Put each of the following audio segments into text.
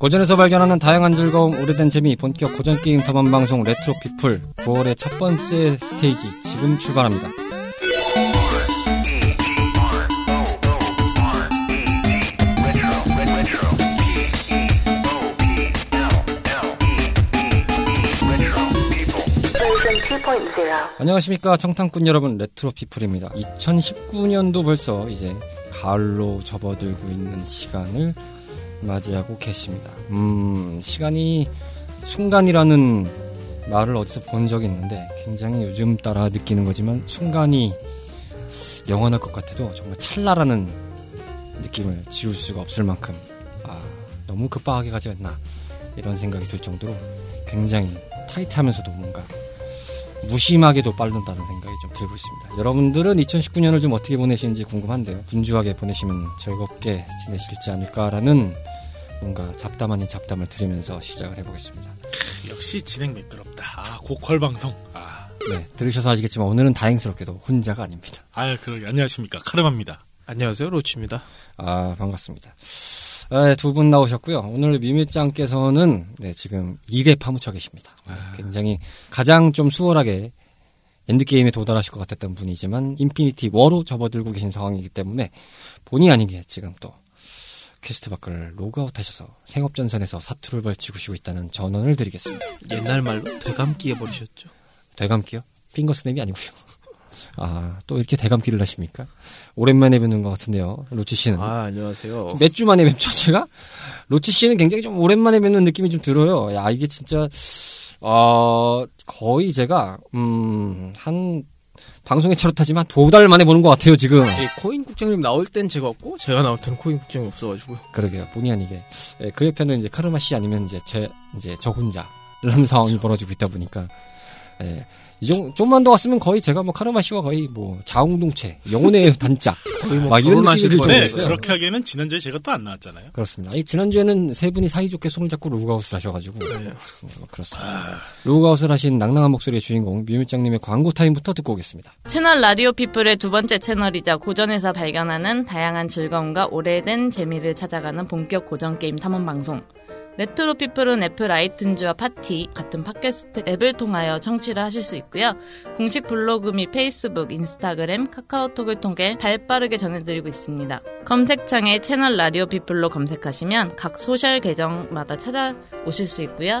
고전에서 발견하는 다양한 즐거움, 오래된 재미, 본격 고전 게임 탐험 방송 레트로 피플 9월의 첫 번째 스테이지 지금 출발합니다. 안녕하십니까 청탕꾼 여러분 레트로 피플입니다. 2019년도 벌써 이제 가을로 접어들고 있는 시간을 맞이하고 계십니다. 음, 시간이 순간이라는 말을 어디서 본 적이 있는데 굉장히 요즘 따라 느끼는 거지만 순간이 영원할 것 같아도 정말 찰나라는 느낌을 지울 수가 없을 만큼 아, 너무 급박하게 가지 않나 이런 생각이 들 정도로 굉장히 타이트하면서도 뭔가 무심하게도 빠른다는 생각이 좀 들고 있습니다. 여러분들은 2019년을 좀 어떻게 보내시는지 궁금한데요. 분주하게 보내시면 즐겁게 지내실지 않을까라는 뭔가 잡담 아닌 잡담을 들으면서 시작을 해보겠습니다. 역시 진행 매끄럽다. 아, 고퀄 방송. 아. 네, 들으셔서 아시겠지만 오늘은 다행스럽게도 혼자가 아닙니다. 아, 그러게. 안녕하십니까. 카르마입니다. 안녕하세요. 로치입니다. 아, 반갑습니다. 네, 두분 나오셨고요. 오늘 미밀장께서는 네, 지금 일에 파묻혀 계십니다. 네, 굉장히 가장 좀 수월하게 엔드게임에 도달하실 것 같았던 분이지만 인피니티 워로 접어들고 계신 상황이기 때문에 본의 아니게 지금 또 퀘스트 밖을 로그아웃 하셔서 생업전선에서 사투를 벌이고 있다는 전언을 드리겠습니다. 옛날 말로 되감기 해버리셨죠. 되감기요? finger snap이 아니고요. 아, 또 이렇게 되감기를 하십니까? 오랜만에 뵙는 것 같은데요. 로치 씨는. 아, 안녕하세요. 몇 주 만에 뵙죠, 제가? 로치 씨는 굉장히 좀 오랜만에 뵙는 느낌이 좀 들어요. 야, 이게 진짜, 어, 거의 제가, 음, 한, 방송에 차롯하지만 두 달 만에 보는 것 같아요 지금. 예, 코인 국장님 나올 땐 제가 없고 제가 나올 때는 코인 국장이 없어가지고요. 그러게요 본의 아니게 예, 그 옆에는 이제 카르마 씨 아니면 이제 제 이제 저 혼자라는 상황이 그렇죠. 벌어지고 있다 보니까 예, 이 정도, 좀만 더 왔으면 거의 제가 뭐 카르마 씨와 거의 뭐 자웅동체, 영혼의 단짝. 거의 뭐 이런 느낌이 들 네, 그렇게 하기에는 지난주에 제가 또 안 나왔잖아요. 그렇습니다. 이 지난주에는 세 분이 사이좋게 손을 잡고 로그아웃을 하셔가지고. 네. 어, 그렇습니다. 아... 로그아웃을 하신 낭낭한 목소리의 주인공 뮤밀장님의 광고 타임부터 듣고 오겠습니다. 채널 라디오 피플의 두 번째 채널이자 고전에서 발견하는 다양한 즐거움과 오래된 재미를 찾아가는 본격 고전 게임 탐험 방송. 레트로 피플은 애플 아이튠즈와 팟티 같은 팟캐스트 앱을 통하여 청취를 하실 수 있고요. 공식 블로그 및 페이스북, 인스타그램, 카카오톡을 통해 발빠르게 전해드리고 있습니다. 검색창에 채널 라디오 피플로 검색하시면 각 소셜 계정마다 찾아오실 수 있고요.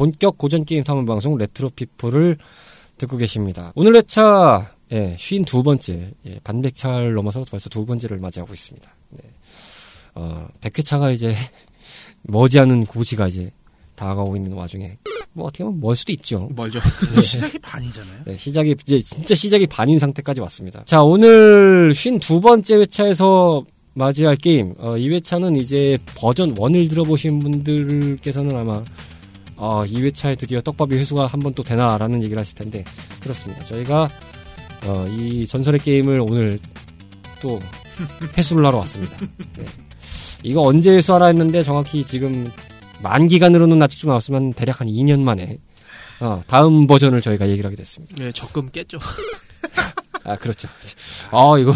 본격 고전 게임 탐험 방송 레트로 피플을 듣고 계십니다. 오늘 회차 예, 쉰두 번째 예, 반백차를 넘어서 벌써 두 번째를 맞이하고 있습니다. 네. 어, 백회차가 이제 머지않은 고지가 이제 다가오고 있는 와중에 뭐 어떻게 보면 멀 수도 있죠. 멀죠. 네. 시작이 반이잖아요. 네, 시작이 이제 진짜 시작이 반인 상태까지 왔습니다. 자, 오늘 쉰두 번째 회차에서 맞이할 게임. 어, 이 회차는 이제 버전 1을 들어보신 분들께서는 아마 어, 2회차에 드디어 떡밥이 회수가 한 번 또 되나라는 얘기를 하실 텐데 그렇습니다. 저희가 어, 이 전설의 게임을 오늘 또 회수를 하러 왔습니다. 네. 이거 언제 회수하라 했는데 정확히 지금 만 기간으로는 아직 좀 나왔으면 대략 한 2년 만에 어, 다음 버전을 저희가 얘기를 하게 됐습니다. 네, 적금 깼죠. 아, 그렇죠. 아, 이거,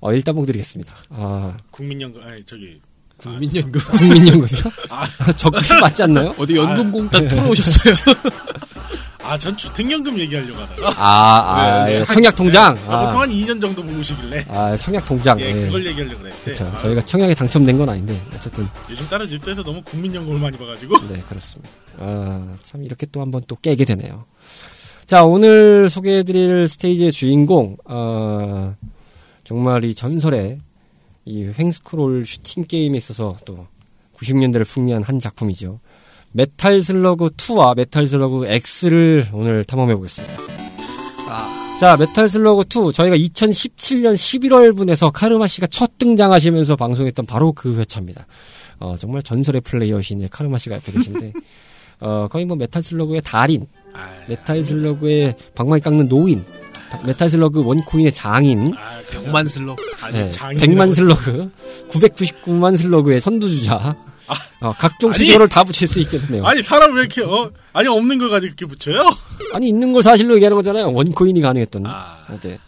어, 일단 봉 드리겠습니다. 아. 국민연금, 아니, 저기, 국민연금. 국민연금이요? 아, 적금 맞지 않나요? 어디 연금공단 아, 털어오셨어요? 아, 전 주택연금 얘기하려고 하다가. 아, 아, 네, 네. 청약통장. 아, 아, 보통 한 2년 정도 모으시길래. 아, 청약통장. 예, 네. 그걸 얘기하려고 그랬는데. 그렇죠. 아, 저희가 청약에 당첨된 건 아닌데, 어쨌든. 요즘 따라 질서에서 너무 국민연금을 많이 봐가지고. 네, 그렇습니다. 아, 참, 이렇게 또 한번 또 깨게 되네요. 자, 오늘 소개해드릴 스테이지의 주인공, 어, 정말 이 전설의 이 횡스크롤 슈팅 게임에 있어서 또 90년대를 풍미한 한 작품이죠. 메탈 슬러그 2와 메탈 슬러그 X를 오늘 탐험해 보겠습니다. 아. 자, 메탈 슬러그 2 저희가 2017년 11월 분에서 카르마 씨가 첫 등장하시면서 방송했던 바로 그 회차입니다. 어, 정말 전설의 플레이어신 카르마 씨가 옆에 계신데 어, 거의 뭐 메탈 슬러그의 달인, 아, 메탈 슬러그의 방망이 깎는 노인, 메탈 슬러그 one coin의 장인, 아, 백만 슬럭. 아니 네, 장인 100만 슬러그, 999만 슬러그의 선두주자, 어, 각종. 수식어를 다 붙일 수 있겠네요. 아니 사람 왜 이렇게 어 아니 없는 걸 가지고 이렇게 붙여요? 아니 있는 걸 사실로 얘기하는 거잖아요. one coin이 가능했던. 아, 네.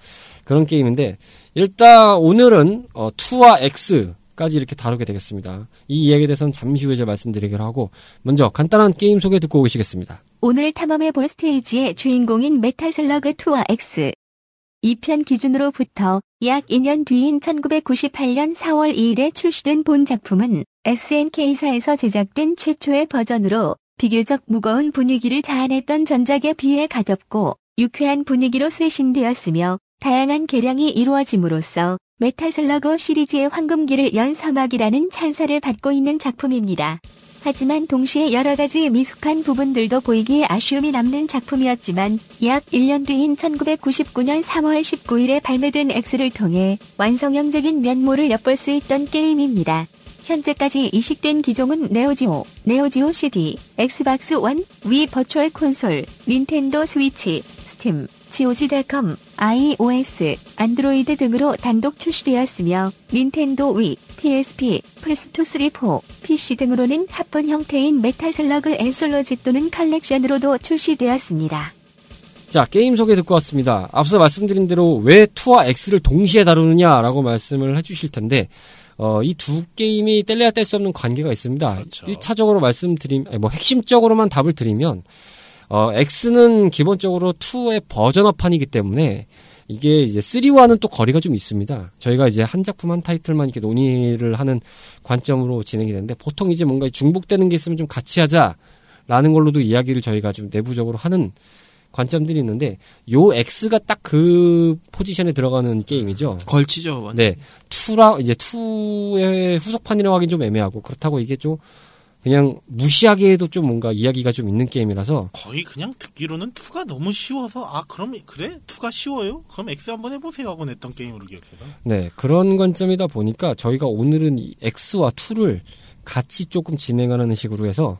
그런 게임인데 일단 오늘은 어, 2와 X까지 이렇게 다루게 되겠습니다. 이 이야기에 대해서는 잠시 후에 제가 말씀드리기로 하고 먼저 간단한 게임 소개 듣고 오시겠습니다. 오늘 탐험해 볼 스테이지의 주인공인 메탈 슬러그 2와 X. 2편 기준으로부터 약 2년 뒤인 1998년 4월 2일에 출시된 본 작품은 SNK사에서 제작된 최초의 버전으로 비교적 무거운 분위기를 자아냈던 전작에 비해 가볍고 유쾌한 분위기로 쇄신되었으며 다양한 개량이 이루어짐으로써 메탈 슬러그 시리즈의 황금기를 연 서막이라는 찬사를 받고 있는 작품입니다. 하지만 동시에 여러 가지 미숙한 부분들도 보이기에 아쉬움이 남는 작품이었지만 약 1년 뒤인 1999년 3월 19일에 발매된 X를 통해 완성형적인 면모를 엿볼 수 있던 게임입니다. 현재까지 이식된 기종은 네오지오, 네오지오 CD, 엑스박스 원, 위 버추얼 콘솔, 닌텐도 스위치, 스팀, GOG.com, iOS, 안드로이드 등으로 단독 출시되었으며 닌텐도 위, PSP, 플스2 3, 4, PC 등으로는 합본 형태인 메탈 슬러그 엔솔로지 또는 컬렉션으로도 출시되었습니다. 자, 게임 소개 듣고 왔습니다. 앞서 말씀드린 대로 왜 2와 X를 동시에 다루느냐라고 말씀을 해주실 텐데, 어, 이 두 게임이 뗄래야 뗄 수 없는 관계가 있습니다. 그렇죠. 1차적으로 말씀드림, 아니, 뭐 핵심적으로만 답을 드리면, 어, X는 기본적으로 2의 버전업판이기 때문에, 이게 이제 3와는 또 거리가 좀 있습니다. 저희가 이제 한 작품 한 타이틀만 이렇게 논의를 하는 관점으로 진행이 되는데, 보통 이제 뭔가 중복되는 게 있으면 좀 같이 하자라는 걸로도 이야기를 저희가 좀 내부적으로 하는 관점들이 있는데 요 X가 딱 그 포지션에 들어가는 게임이죠. 걸치죠. 완전. 네, 2라 이제 2의 후속판이라고 하긴 좀 애매하고 그렇다고 이게 좀 그냥 무시하게 해도 좀 뭔가 이야기가 좀 있는 게임이라서 거의 그냥 듣기로는 투가 너무 쉬워서 아 그럼 그래 투가 쉬워요? 그럼 X 한번 해보세요 하고 냈던 게임으로 기억해서 네 그런 관점이다 보니까 저희가 오늘은 이 X와 2를 같이 조금 진행하는 식으로 해서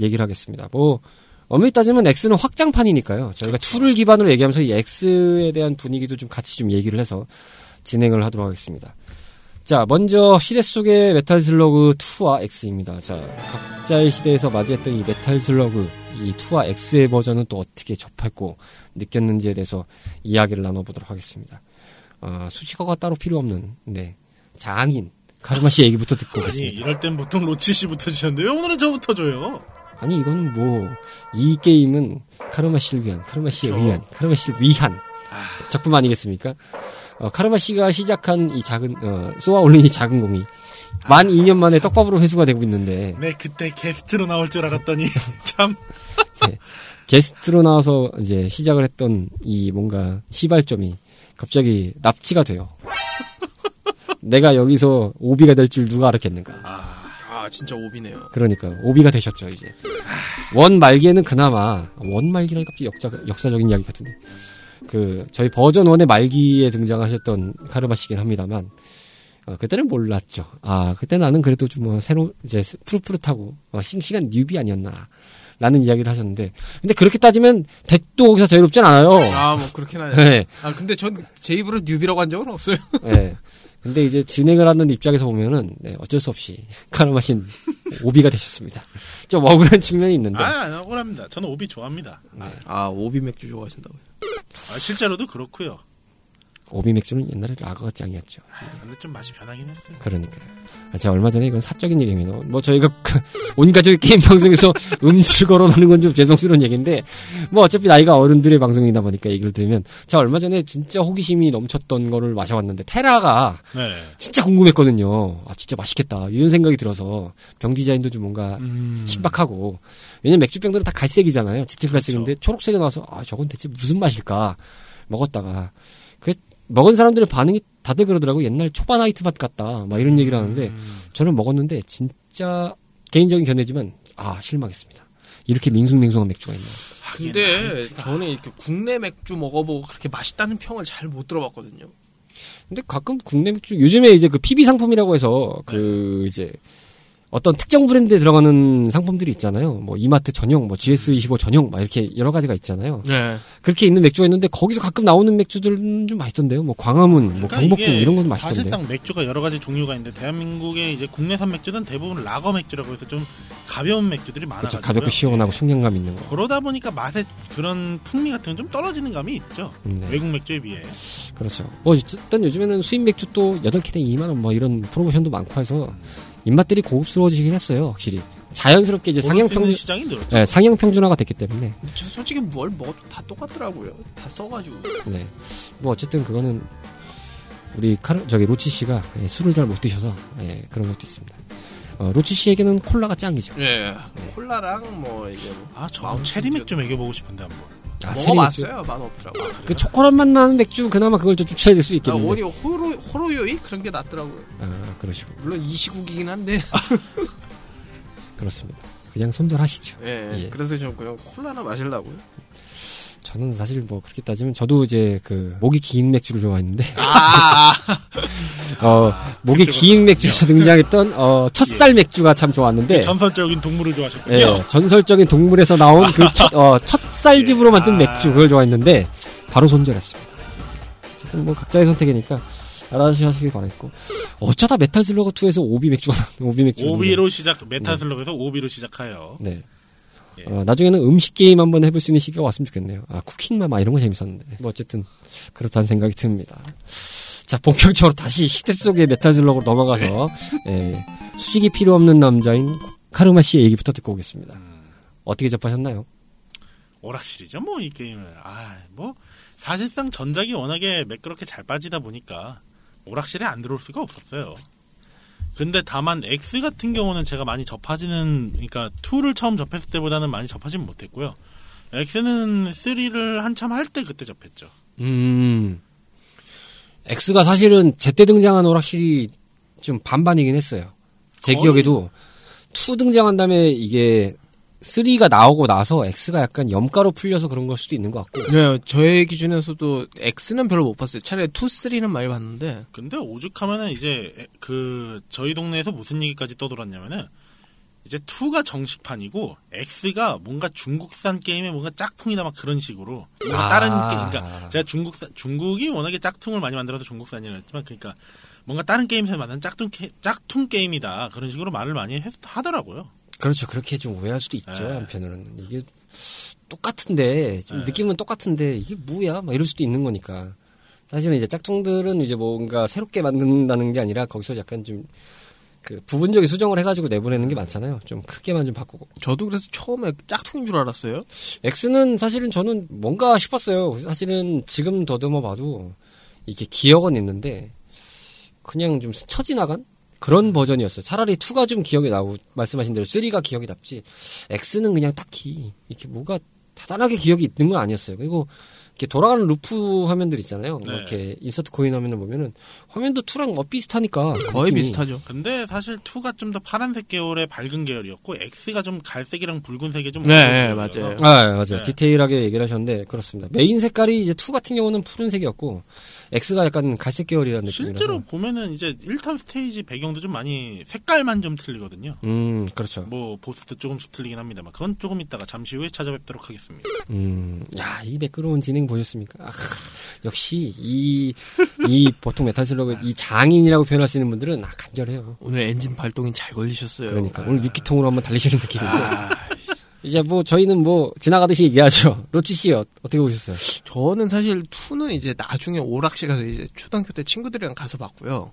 얘기를 하겠습니다. 뭐 엄밀히 따지면 X는 확장판이니까요. 저희가 2를 기반으로 얘기하면서 이 X에 대한 분위기도 좀 같이 좀 얘기를 해서 진행을 하도록 하겠습니다. 자, 먼저 시대 속의 메탈 슬러그 2와 X입니다. 자, 각자의 시대에서 맞이했던 이 메탈 슬러그 이 2와 X의 버전은 또 어떻게 접했고 느꼈는지에 대해서 이야기를 나눠보도록 하겠습니다. 아, 수식어가 따로 필요 없는 네 장인 카르마 씨 얘기부터 듣고 아니 오겠습니다. 이럴 땐 보통 로치 씨부터 주셨는데 왜 오늘은 저부터 줘요? 아니 이건 뭐 이 게임은 카르마 씨를 위한 카르마 그렇죠. 위한 카르마 씨를 위한 아, 작품 아니겠습니까? 어, 카르마 씨가 시작한 이 작은 어, 쏘아 올린 이 작은 공이 만 2년 만에 떡밥으로 회수가 되고 있는데 네 그때 게스트로 나올 줄 알았더니 참 게스트로 나와서 이제 시작을 했던 이 뭔가 시발점이 갑자기 납치가 돼요. 내가 여기서 오비가 될 줄 누가 알았겠는가? 아 진짜 오비네요. 그러니까 오비가 되셨죠 이제 원 말기에는 그나마 원 말기라니 갑자기 역사, 역사적인 이야기 같은데 그 저희 버전 원의 말기에 등장하셨던 카르마 씨긴 합니다만 어, 그때는 몰랐죠 아 그때 나는 그래도 좀 뭐 새로 이제 푸릇푸릇하고 어, 싱싱한 뉴비 아니었나 라는 이야기를 하셨는데 근데 그렇게 따지면 덱도 거기서 제일 높진 않아요 아 뭐 그렇긴 하네. 네. 아 근데 전 제 입으로 newbie라고 한 적은 없어요. 네. 근데 이제 진행을 하는 입장에서 보면은 네, 어쩔 수 없이 카르마 씨는 OB가 되셨습니다 좀 억울한 측면이 있는데 아, 안 억울합니다. 저는 OB 좋아합니다. 아, 아 OB 맥주 좋아하신다고요? 아, 실제로도 그렇고요. OB 맥주는 옛날에 라거 짱이었죠. 근데 좀 맛이 변하긴 했어요. 그러니까. 아, 제가 얼마 전에 이건 사적인 얘기입니다. 뭐 저희가 그 온 가족의 게임 방송에서 음주 걸어놓는 건 좀 죄송스러운 얘기인데 뭐 어차피 나이가 어른들의 방송이다 보니까 얘기를 들으면 제가 얼마 전에 진짜 호기심이 넘쳤던 거를 마셔봤는데 테라가 네. 진짜 궁금했거든요. 아 진짜 맛있겠다 이런 생각이 들어서 병 디자인도 좀 뭔가 음. 신박하고 왜냐면 맥주병들은 다 갈색이잖아요. 짙은 그렇죠. 갈색인데 초록색이 나와서 아 저건 대체 무슨 맛일까 먹었다가 그 먹은 사람들의 반응이 다들 그러더라고 옛날 초반 하이트 맛 같다 막 이런 얘기를 하는데 음. 저는 먹었는데 진짜 개인적인 견해지만 아 실망했습니다. 이렇게 밍숭맹숭한 맥주가 있나? 하긴 근데 하이트가- 저는 이렇게 국내 맥주 먹어보고 그렇게 맛있다는 평을 잘 못 들어봤거든요. 근데 가끔 국내 맥주 요즘에 이제 그 PB 상품이라고 해서 그 이제 어떤 특정 브랜드에 들어가는 상품들이 있잖아요. 뭐 이마트 전용, 뭐 GS25 전용, 막 이렇게 여러 가지가 있잖아요. 네. 그렇게 있는 맥주가 있는데 거기서 가끔 나오는 맥주들은 좀 맛있던데요. 뭐 광화문, 뭐 그러니까 경복궁 이게 이런 것도 맛있던데. 사실상 맥주가 여러 가지 종류가 있는데 대한민국의 이제 국내산 맥주는 대부분 라거 맥주라고 해서 좀 가벼운 맥주들이 그렇죠. 많아가지고 가볍고 시원하고 청량감 있는 거. 그러다 보니까 맛의 그런 풍미 같은 건 좀 떨어지는 감이 있죠. 음, 네. 외국 맥주에 비해. 그렇죠. 뭐 일단 요즘에는 수입 맥주 또 8캔에 2만 원 뭐 이런 프로모션도 많고 해서 입맛들이 고급스러워지긴 했어요. 확실히. 자연스럽게 이제 상향 평준 시장이 늘었죠. 네, 상향 평준화가 됐기 때문에 저 솔직히 뭘 먹어도 다 똑같더라고요. 다 써가지고. 네. 뭐 어쨌든 그거는 우리 카르 저기 로치 씨가 예, 술을 잘 못 드셔서 예, 그런 것도 있습니다. 어, 로치 씨에게는 콜라가 짱이죠. 예. 콜라랑 뭐 이게 뭐 아, 저 체리 듀. 맥주 먹여보고 싶은데 한번. 아. 먹어봤어요. 맛 없더라고. 그 초콜릿 맛 나는 맥주 그나마 그걸 좀 추천해줄 수 아, 있겠는데. 오히려 호로 호로요이 그런 게 낫더라고요. 아 그러시고 물론 이 시국이긴 한데. 그렇습니다. 그냥 손절하시죠. 예. 예. 그래서 좀 그냥 콜라나 마시려고요. 저는 사실 뭐 그렇게 따지면 저도 이제 그 목이 긴 맥주를 좋아했는데 아, 어 목이 긴 맥주에서 등장했던 어 첫쌀 맥주가 참 좋았는데 전설적인 동물을 좋아하셨군요. 예, 전설적인 동물에서 나온 그 첫, 어, 첫쌀집으로 만든 아. 맥주 그걸 좋아했는데 바로 손절했습니다. 어쨌든 뭐 각자의 선택이니까 알아주시길 바랬고 어쩌다 메탈 슬러그 2에서 OB 맥주가 나- OB 맥주 OB로 시작 메탈 슬러그에서 OB로 시작하여 네. 예. 어, 나중에는 음식 게임 한번 해볼 수 있는 시기가 왔으면 좋겠네요. 아 쿠킹맘 막 이런 거 재밌었는데 뭐 어쨌든 그렇다는 생각이 듭니다. 자 본격적으로 다시 시대 속의 메탈 슬러그로 넘어가서 예, 수식이 필요 없는 남자인 카르마 씨의 얘기부터 듣고 오겠습니다. 어떻게 접하셨나요? 오락실이죠 뭐 이 게임을 아 뭐 사실상 전작이 워낙에 매끄럽게 잘 빠지다 보니까 오락실에 안 들어올 수가 없었어요. 근데 다만 X 같은 경우는 제가 많이 접하지는 그러니까 2를 처음 접했을 때보다는 많이 접하지는 못했고요. X는 3를 한참 할 때 그때 접했죠. 음. X가 사실은 제때 등장한 오락실이 좀 반반이긴 했어요. 제 거의- 기억에도 2 등장한 다음에 이게 3가 나오고 나서 X가 약간 염가로 풀려서 그런 걸 수도 있는 것 같고. 네, 저의 기준에서도 X는 별로 못 봤어요. 차라리 2, 3는 많이 봤는데. 근데 오죽하면은 이제 에- 그 저희 동네에서 무슨 얘기까지 떠돌았냐면은 이제 2가 정식판이고 X가 뭔가 중국산 게임에 뭔가 짝퉁이다 막 그런 식으로 뭔가 다른 게 그러니까 제가 중국산 중국이 워낙에 짝퉁을 많이 만들어서 중국산이었지만 그러니까 뭔가 다른 게임에서 만든 짝퉁 게- 짝퉁 게임이다 그런 식으로 말을 많이 했, 하더라고요. 그렇죠. 그렇게 좀 오해할 수도 있죠. 네. 한편으로는. 이게 똑같은데, 좀 네. 느낌은 똑같은데, 이게 뭐야? 막 이럴 수도 있는 거니까. 사실은 이제 짝퉁들은 이제 뭔가 새롭게 만든다는 게 아니라 거기서 약간 좀 그 부분적인 수정을 해가지고 내보내는 게 많잖아요. 좀 크게만 좀 바꾸고. 저도 그래서 처음에 짝퉁인 줄 알았어요. X는 사실은 저는 뭔가 싶었어요. 사실은 지금 더듬어 봐도 이게 기억은 있는데 그냥 좀 스쳐 지나간 그런 버전이었어요. 차라리 2가 좀 기억이 나고 말씀하신 대로 3가 기억이 남지 X는 그냥 딱히 이렇게 뭐가 대단하게 기억이 있는 건 아니었어요. 그리고 이렇게 돌아가는 루프 화면들 있잖아요. 뭐 네. 이렇게 insert coin 화면을 보면은 화면도 2랑 뭐 비슷하니까 거의 느낌이. 비슷하죠. 근데 사실 2가 좀 더 파란색 계열의 밝은 계열이었고 X가 좀 갈색이랑 붉은색이 좀 네, 네, 맞아요. 아, 예, 맞아요. 네. 디테일하게 얘기를 하셨는데, 그렇습니다. 메인 색깔이 이제 2 같은 경우는 푸른색이었고, X가 약간 갈색 계열이라는 느낌이라서. 실제로 보면은 이제 1탄 스테이지 배경도 좀 많이 색깔만 좀 틀리거든요. 음, 그렇죠. 뭐 보스도 조금씩 틀리긴 합니다만 그건 조금 이따가 잠시 후에 찾아뵙도록 하겠습니다. 음, 야, 이 매끄러운 진행 보셨습니까? 아, 역시, 이, 이 보통 메탈 슬러그, 이 장인이라고 있는 분들은, 아, 간절해요. 오늘 엔진 발동이 잘 걸리셨어요. 그러니까, 오늘 6기통으로 한번 달리시는 느낌이고. 이제 뭐, 저희는 뭐, 지나가듯이 얘기하죠. 로치 씨, 어, 어떻게 보셨어요? 저는 사실 2는 이제 나중에 오락실 가서 이제 초등학교 때 친구들이랑 가서 봤고요.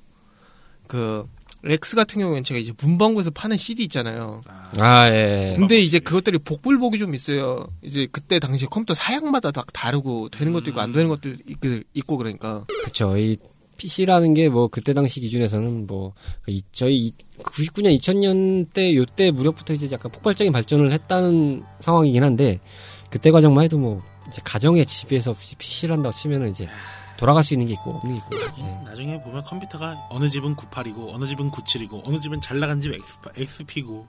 그 렉스 같은 경우에는 제가 이제 문방구에서 파는 CD 있잖아요. 아, 예. 근데 이제 그것들이 복불복이 좀 있어요. 이제 그때 당시 컴퓨터 사양마다 다 다르고 되는 것도 있고 안 되는 것도 있- 있고 그러니까 그쵸. 이 PC라는 게 뭐 그때 당시 기준에서는 뭐그 이- 저희 이 99년 2000년 때 요때 무렵부터 이제 약간 폭발적인 발전을 했다는 상황이긴 한데 그때 과정만 해도 뭐 이제 가정의 집에서 PC를 한다고 치면은 이제 돌아갈 수 있는 게 있고 없는 게 있고. 예. 나중에 보면 컴퓨터가 어느 집은 98이고 어느 집은 97이고 어느 집은 잘 나간 집 XP고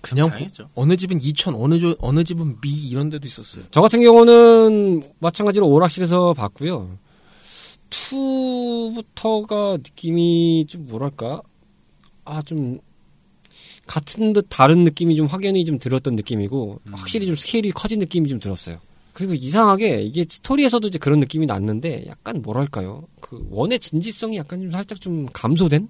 그냥 다행이죠. 어느 집은 2000 어느 조, 어느 집은 미 이런 데도 있었어요. 저 같은 경우는 마찬가지로 오락실에서 봤고요. 2부터가 느낌이 좀 뭐랄까 아 좀 같은 듯 다른 느낌이 좀 확연히 좀 들었던 느낌이고 음. 확실히 좀 스케일이 커진 느낌이 좀 들었어요. 그리고 이상하게 이게 스토리에서도 이제 그런 느낌이 났는데 약간 뭐랄까요 그 원의 진지성이 약간 좀 살짝 좀 감소된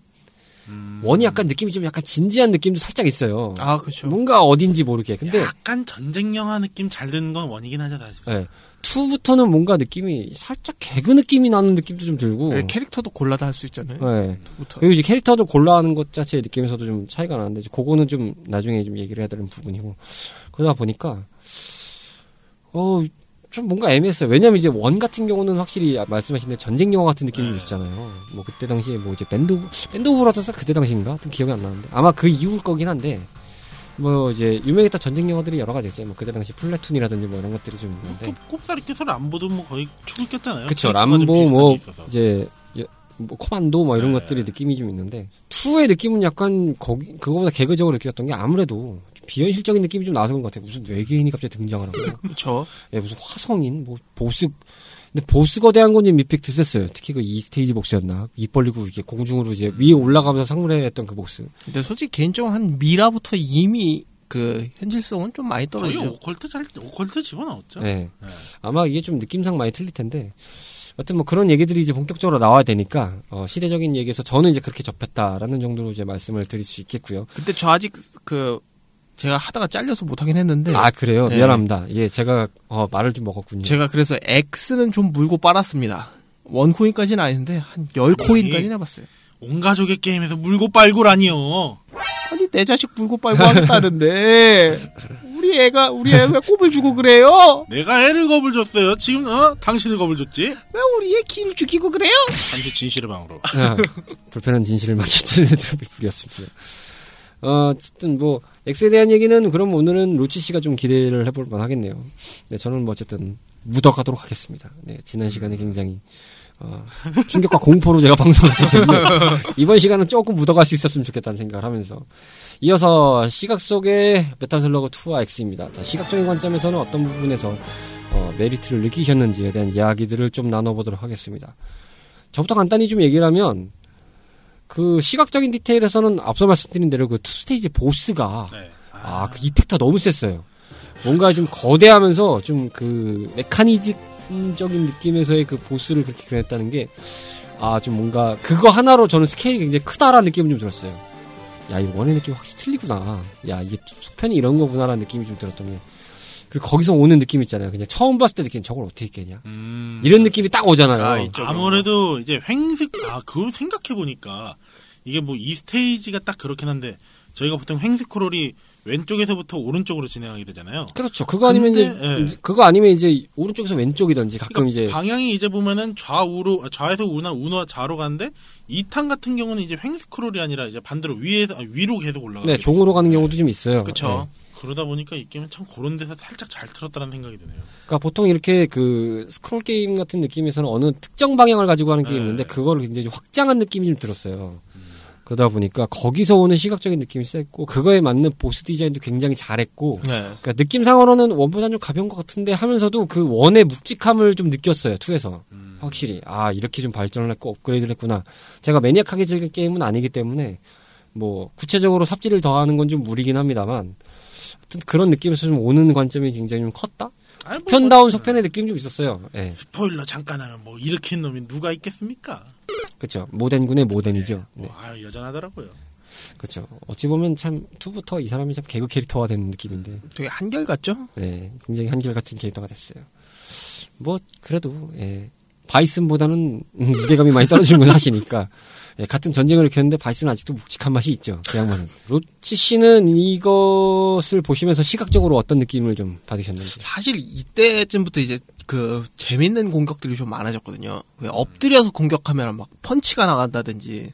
음. 원이 약간 느낌이 좀 약간 진지한 느낌도 살짝 있어요. 아 그렇죠. 뭔가 어딘지 모르게 근데 약간 전쟁 영화 느낌 잘 드는 건 원이긴 하죠 사실. 예. 2부터는 뭔가 느낌이 살짝 개그 느낌이 나는 느낌도 좀 들고 네, 캐릭터도 골라다 할 수 있잖아요. 예. 부터. 그리고 이제 캐릭터도 골라하는 것 자체의 느낌에서도 좀 차이가 나는데 이제 그거는 좀 나중에 좀 얘기를 해야 되는 부분이고 그러다 보니까 어 좀 뭔가 애매했어요. 왜냐면 이제 one 같은 경우는 확실히 말씀하신 대로 전쟁 영화 같은 느낌이 네. 있잖아요. 뭐 그때 당시에 뭐 이제 밴드 오브- 밴드 오브 브라더스 그때 당시인가? 하여튼 기억이 안 나는데 아마 그 이후일 거긴 한데 뭐 이제 유명했던 전쟁 영화들이 여러 가지 있잖아요. 뭐 그때 당시 플래툰이라든지 뭐 이런 것들이 좀 있는데 꼽- 꼽사리 껴서를 람보도 뭐 거의 축을 꼈잖아요. 그쵸 좀 람보 뭐. 이제 예, 뭐 코만도 뭐 이런 네. 것들이 느낌이 좀 있는데 2의 느낌은 약간 거기 그거보다 개그적으로 느꼈던 게 아무래도 좀 비현실적인 느낌이 좀 나서 그런 것 같아요. 무슨 외계인이 갑자기 등장을 하고 그렇죠. 예, 무슨 화성인 뭐 보스 근데 보스 거대한 건좀 미픽 드셌어요. 특히 그이 스테이지 복스였나 입 벌리고 이게 공중으로 이제 위에 올라가면서 상물했던 그 복스. 근데 솔직히 개인적으로 한 미라부터 이미 그 현실성은 좀 많이 거의 떨어지죠. 오컬트 잘 오컬트 집어넣었죠. 예. 네. 아마 이게 좀 느낌상 많이 틀릴 텐데 여튼 뭐 그런 얘기들이 이제 본격적으로 나와야 되니까 어, 시대적인 얘기에서 저는 이제 그렇게 접했다라는 정도로 이제 말씀을 드릴 수 있겠고요. 근데 저 아직 그 제가 하다가 잘려서 못하긴 했는데 아 그래요? 네. 미안합니다. 예, 제가 어, 말을 좀 먹었군요. 제가 그래서 X는 좀 물고 빨았습니다. 원 코인까지는 아닌데 한 열 코인까지는 해봤어요. 온 가족의 게임에서 물고 빨고라니요. 아니 내 자식 물고 빨고 하겠다는데 우리 애가 우리 애 왜 꼽을 주고 그래요? 내가 애를 겁을 줬어요. 지금 어 당신을 겁을 줬지. 왜 우리 애 기를 죽이고 그래요? 잠시 진실의 방으로. 아, 불편한 진실을 맞추는 드롭이풀이었습니다. 어, 어쨌든 뭐 X에 대한 얘기는 그럼 오늘은 로치 씨가 좀 기대를 해볼 만하겠네요. 네, 저는 뭐 어쨌든 묻어가도록 하겠습니다. 네, 지난 시간에 굉장히 어, 충격과 공포로 제가 방송했기 때문에 이번 시간은 조금 묻어갈 수 있었으면 좋겠다는 생각을 하면서 이어서 시각 속의 메탈 슬러그 2와 X입니다. 자, 시각적인 관점에서는 어떤 부분에서 어, 메리트를 느끼셨는지에 대한 이야기들을 좀 나눠보도록 하겠습니다. 저부터 간단히 좀 얘기를 하면 그 시각적인 디테일에서는 앞서 말씀드린 대로 그 투스테이지 보스가 네. 아그 이펙트가 너무 셌어요. 뭔가 좀 거대하면서 좀 그 메카니즘적인 느낌에서의 그 보스를 그렇게 그렸다는 게 아 좀 뭔가 그거 하나로 저는 스케일이 굉장히 크다라는 느낌이 좀 들었어요. 야, 이 원의 느낌이 확실히 틀리구나. 야, 이게 속편이 이런 거구나라는 느낌이 좀 들었던 게. 그리고 거기서 오는 느낌 있잖아요. 그냥 처음 봤을 때 느낌 저걸 어떻게 했겠냐. 음. 이런 느낌이 딱 오잖아요. 아, 있죠. 아무래도 이제 횡색 아 그걸 생각해 보니까 이게 뭐 이 스테이지가 딱 그렇긴 한데 저희가 보통 횡색 코롤이 왼쪽에서부터 오른쪽으로 진행하게 되잖아요. 그렇죠. 그거 아니면 근데, 이제 예. 그거 아니면 이제 오른쪽에서 왼쪽이든지 가끔 그러니까 이제 방향이 이제 보면은 좌우로 아, 좌에서 우나 우나 좌로 가는데 2탄 같은 경우는 이제 횡색 크롤이 아니라 이제 반대로 위에서 아, 위로 계속 올라가게 네. 종으로 가는 경우도 좀 있어요. 네. 그러다 보니까 이 게임은 참 그런 데서 살짝 잘 틀었다는 생각이 드네요. 그러니까 보통 이렇게 그 스크롤 게임 같은 느낌에서는 어느 특정 방향을 가지고 하는 게임이 네. 있는데 그거를 굉장히 좀 확장한 느낌이 좀 들었어요. 그러다 보니까 거기서 오는 시각적인 느낌이 셌고 그거에 맞는 보스 디자인도 굉장히 잘했고 네. 그러니까 느낌상으로는 원보다는 좀 가벼운 것 같은데 하면서도 그 원의 묵직함을 좀 느꼈어요 투에서 음. 확실히 아 이렇게 좀 발전을 했고 업그레이드를 했구나 제가 매니악하게 즐긴 게임은 아니기 때문에 뭐 구체적으로 삽질을 더하는 건 좀 무리긴 합니다만 그런 느낌에서 좀 오는 관점이 굉장히 좀 컸다? 아니, 뭐, 편다운 뭐, 속편의 느낌이 좀 있었어요. 예. 스포일러 잠깐 하면 뭐 일으킨 놈이 누가 있겠습니까? 그렇죠 모덴군의 모덴이죠. 네 뭐, 아유 여전하더라고요. 그렇죠 어찌 보면 참 two부터 이 사람이 참 개그 캐릭터가 된 느낌인데. 되게 한결 같죠? 네, 굉장히 한결 같은 캐릭터가 됐어요. 뭐 그래도 예, 바이슨보다는 음, 무게감이 많이 떨어지는 건 사실이니까 예, 같은 전쟁을 겪는데 바이슨은 아직도 묵직한 맛이 있죠. 그 양반은. 로치 씨는 이것을 보시면서 시각적으로 어떤 느낌을 좀 받으셨는지. 사실 이때쯤부터 이제 그 재밌는 공격들이 좀 많아졌거든요. 왜 엎드려서 공격하면 막 펀치가 나간다든지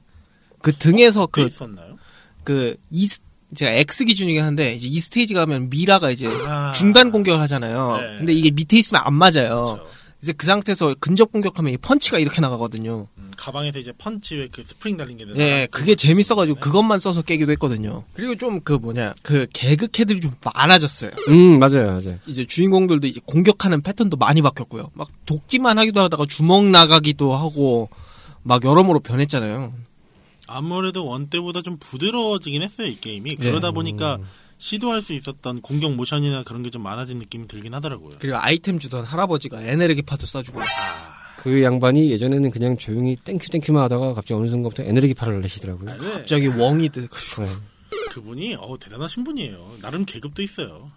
그 등에서 그그 있었나요? 그이 제가 X 기준이긴 한데 이제 이 스테이지 가면 미라가 이제 아. 중단 공격을 하잖아요. 네. 근데 이게 밑에 있으면 안 맞아요. 그렇죠. 이제 그 상태에서 근접 공격하면 이 펀치가 이렇게 나가거든요. 음, 가방에서 이제 펀치 왜그 스프링 달린 게 예, 그게 재밌어가지고 그것만 써서 깨기도 했거든요. 그리고 좀 그 뭐냐 그 개그 캐들이 좀 많아졌어요. 음 맞아요, 맞아요. 이제 주인공들도 이제 공격하는 패턴도 많이 바뀌었고요. 막 돕기만 하기도 하다가 주먹 나가기도 하고 막 여러모로 변했잖아요. 아무래도 one 때보다 좀 부드러워지긴 했어요 이 게임이 예. 그러다 보니까 시도할 수 있었던 공격 모션이나 그런 게 좀 많아진 느낌이 들긴 하더라고요. 그리고 아이템 주던 할아버지가 에네르기 파도 쏴주고 그 양반이 예전에는 그냥 조용히 thank you thank you만 하다가 갑자기 어느 순간부터 에너지 파를 내시더라고요. 아, 네. 갑자기 웡이 되고 네. 그분이 어 대단하신 분이에요. 나름 계급도 있어요.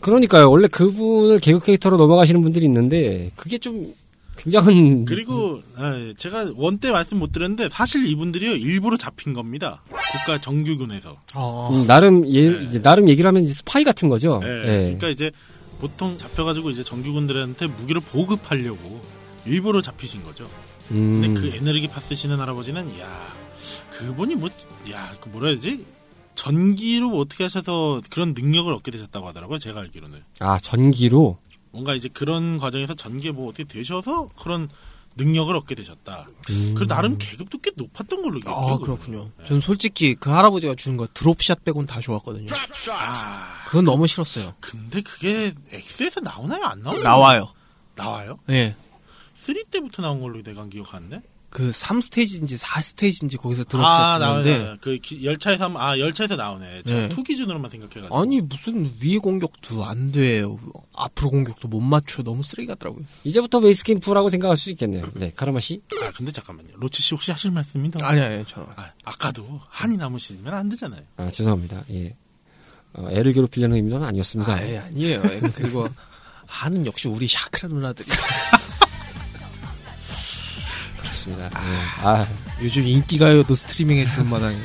그러니까요. 원래 그분을 개그 캐릭터로 넘어가시는 분들이 있는데 그게 좀 굉장한 그리고 아, 제가 원때 말씀 못 드렸는데 사실 이분들이요 일부러 잡힌 겁니다. 국가 정규군에서. 어. 음, 나름 예, 네. 이제 나름 얘기를 하면 이제 스파이 같은 거죠. 예, 예. 그러니까 이제 보통 잡혀가지고 이제 정규군들한테 무기를 보급하려고 일부러 잡히신 거죠. 근데 음, 그 에너지 파 쓰시는 할아버지는 야 그분이 뭐야그 뭐라 해야 되지 전기로 뭐 어떻게 하셔서 그런 능력을 얻게 되셨다고 하더라고요. 제가 알기로는 아 전기로 뭔가 이제 그런 과정에서 전기에 뭐 어떻게 되셔서 그런 능력을 얻게 되셨다. 음. 그 나름 계급도 꽤 높았던 걸로 기억해요. 아 그렇군요. 전 솔직히 그 할아버지가 주는 거 드롭샷 빼곤 다 좋았거든요. 아 그건 너무 싫었어요. 근데 그게 X에서 나오나요? 안 나오나요? 나와요. 나와요? 예. 3 때부터 나온 걸로 내가 기억하는데. 그 3스테이지인지 4스테이지인지 거기서 drop shot 아. 그 기- 열차에서 하면- 아 열차에서 나오네. 제가 네. two 기준으로만 생각해가지고. 아니 무슨 위에 공격도 안 돼요. 앞으로 공격도 못 맞춰. 너무 쓰레기 같더라고요. 이제부터 베이스 캠프라고 생각할 수 있겠네요. 네, 카르마 씨. 아 근데 잠깐만요. 로치 씨 혹시 하실 말씀입니다. 아니 아니 저 아, 아까도 한이 남으시면 안 되잖아요. 아 죄송합니다. 예. 어, 애를 괴롭히려는 의미는 아니었습니다. 아, 예, 아니에요. 예, 그리고 하는 역시 우리 샤크라 누나들이 그렇습니다. 예. 아 요즘 인기가요도 스트리밍 해주는 마당에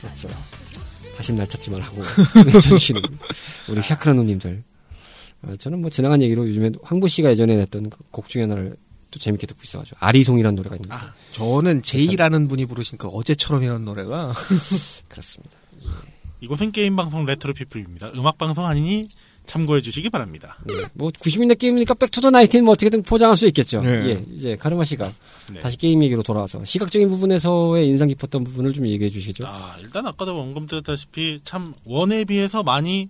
그렇죠. 다시 날 찾지만 하고 외쳐주시는 우리 샤크라 누님들. 어, 저는 뭐 지나간 얘기로 요즘에 황보 씨가 예전에 냈던 그 곡 중에 하나를 또 재밌게 듣고 있어가지고 아리송이라는 노래가 있는데 아. 저는 제이라는 분이 부르시니까 어제처럼이라는 노래가 그렇습니다. 이곳은 게임 방송 레트로 피플입니다. 음악 방송 아니니 참고해 주시기 바랍니다. 네. 뭐 90년대 게임이니까 back to the ninety 뭐 어떻게든 포장할 수 있겠죠. 네. 예, 이제 카르마 씨가 네. 다시 게임 얘기로 돌아와서 시각적인 부분에서의 인상 깊었던 부분을 좀 얘기해 주시죠. 아, 일단 아까도 언급드렸다시피 참 one에 비해서 많이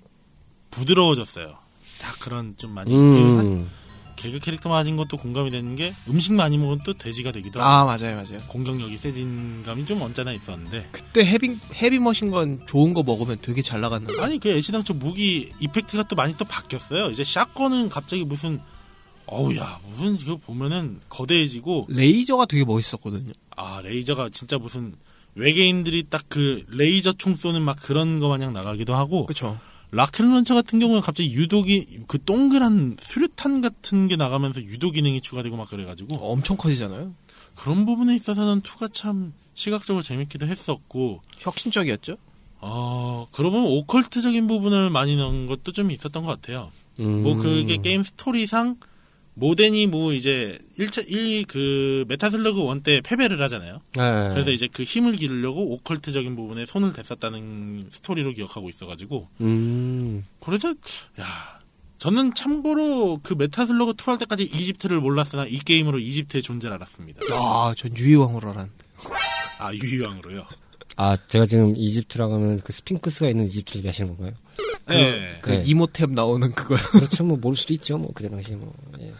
부드러워졌어요. 딱 그런 좀 많이 그 한- 음, 개그 캐릭터 맞은 것도 공감이 되는 게 음식 많이 먹으면 또 돼지가 되기도 하고 아 맞아요 맞아요. 공격력이 세진 감이 좀 언짢아 있었는데 그때 heavy heavy machine gun 좋은 거 먹으면 되게 잘 나갔는데 아니 그 애시당초 무기 effect가 또 많이 또 바뀌었어요. 이제 shotgun은 갑자기 무슨 어우야 무슨 이거 보면은 거대해지고 레이저가 되게 멋있었거든요. 아 레이저가 진짜 무슨 외계인들이 딱 그 레이저 총 쏘는 막 그런 거 마냥 나가기도 하고 그렇죠. rocket launcher 같은 경우는 갑자기 유도기 그 동그란 수류탄 같은 게 나가면서 유도 기능이 추가되고 막 그래가지고 엄청 커지잖아요. 그런 부분에 있어서는 two가 참 시각적으로 재밌기도 했었고 혁신적이었죠. 어 그러고 보면 occult적인 부분을 많이 넣은 것도 좀 있었던 것 같아요. 음. 뭐 그게 게임 스토리상 모덴이 뭐 이제 1차 1 그 메타슬러그 one 때 패배를 하잖아요. 네. 그래서 이제 그 힘을 기르려고 occult적인 부분에 손을 댔었다는 스토리로 기억하고 있어 가지고 음, 그래서 야 저는 참고로 그 메타슬러그 2 할 때까지 이집트를 몰랐으나 이 게임으로 이집트의 존재를 알았습니다. 아, 전 유희왕으로 알았는데. 아 유희왕으로요. 아 제가 지금 이집트라고 하면 그 스핑크스가 있는 이집트 얘기하시는 건가요? 네. 그 네. 이모텝 나오는 그거. 그렇죠, 뭐 모를 수도 있죠, 뭐 그때 당시에 뭐. 예.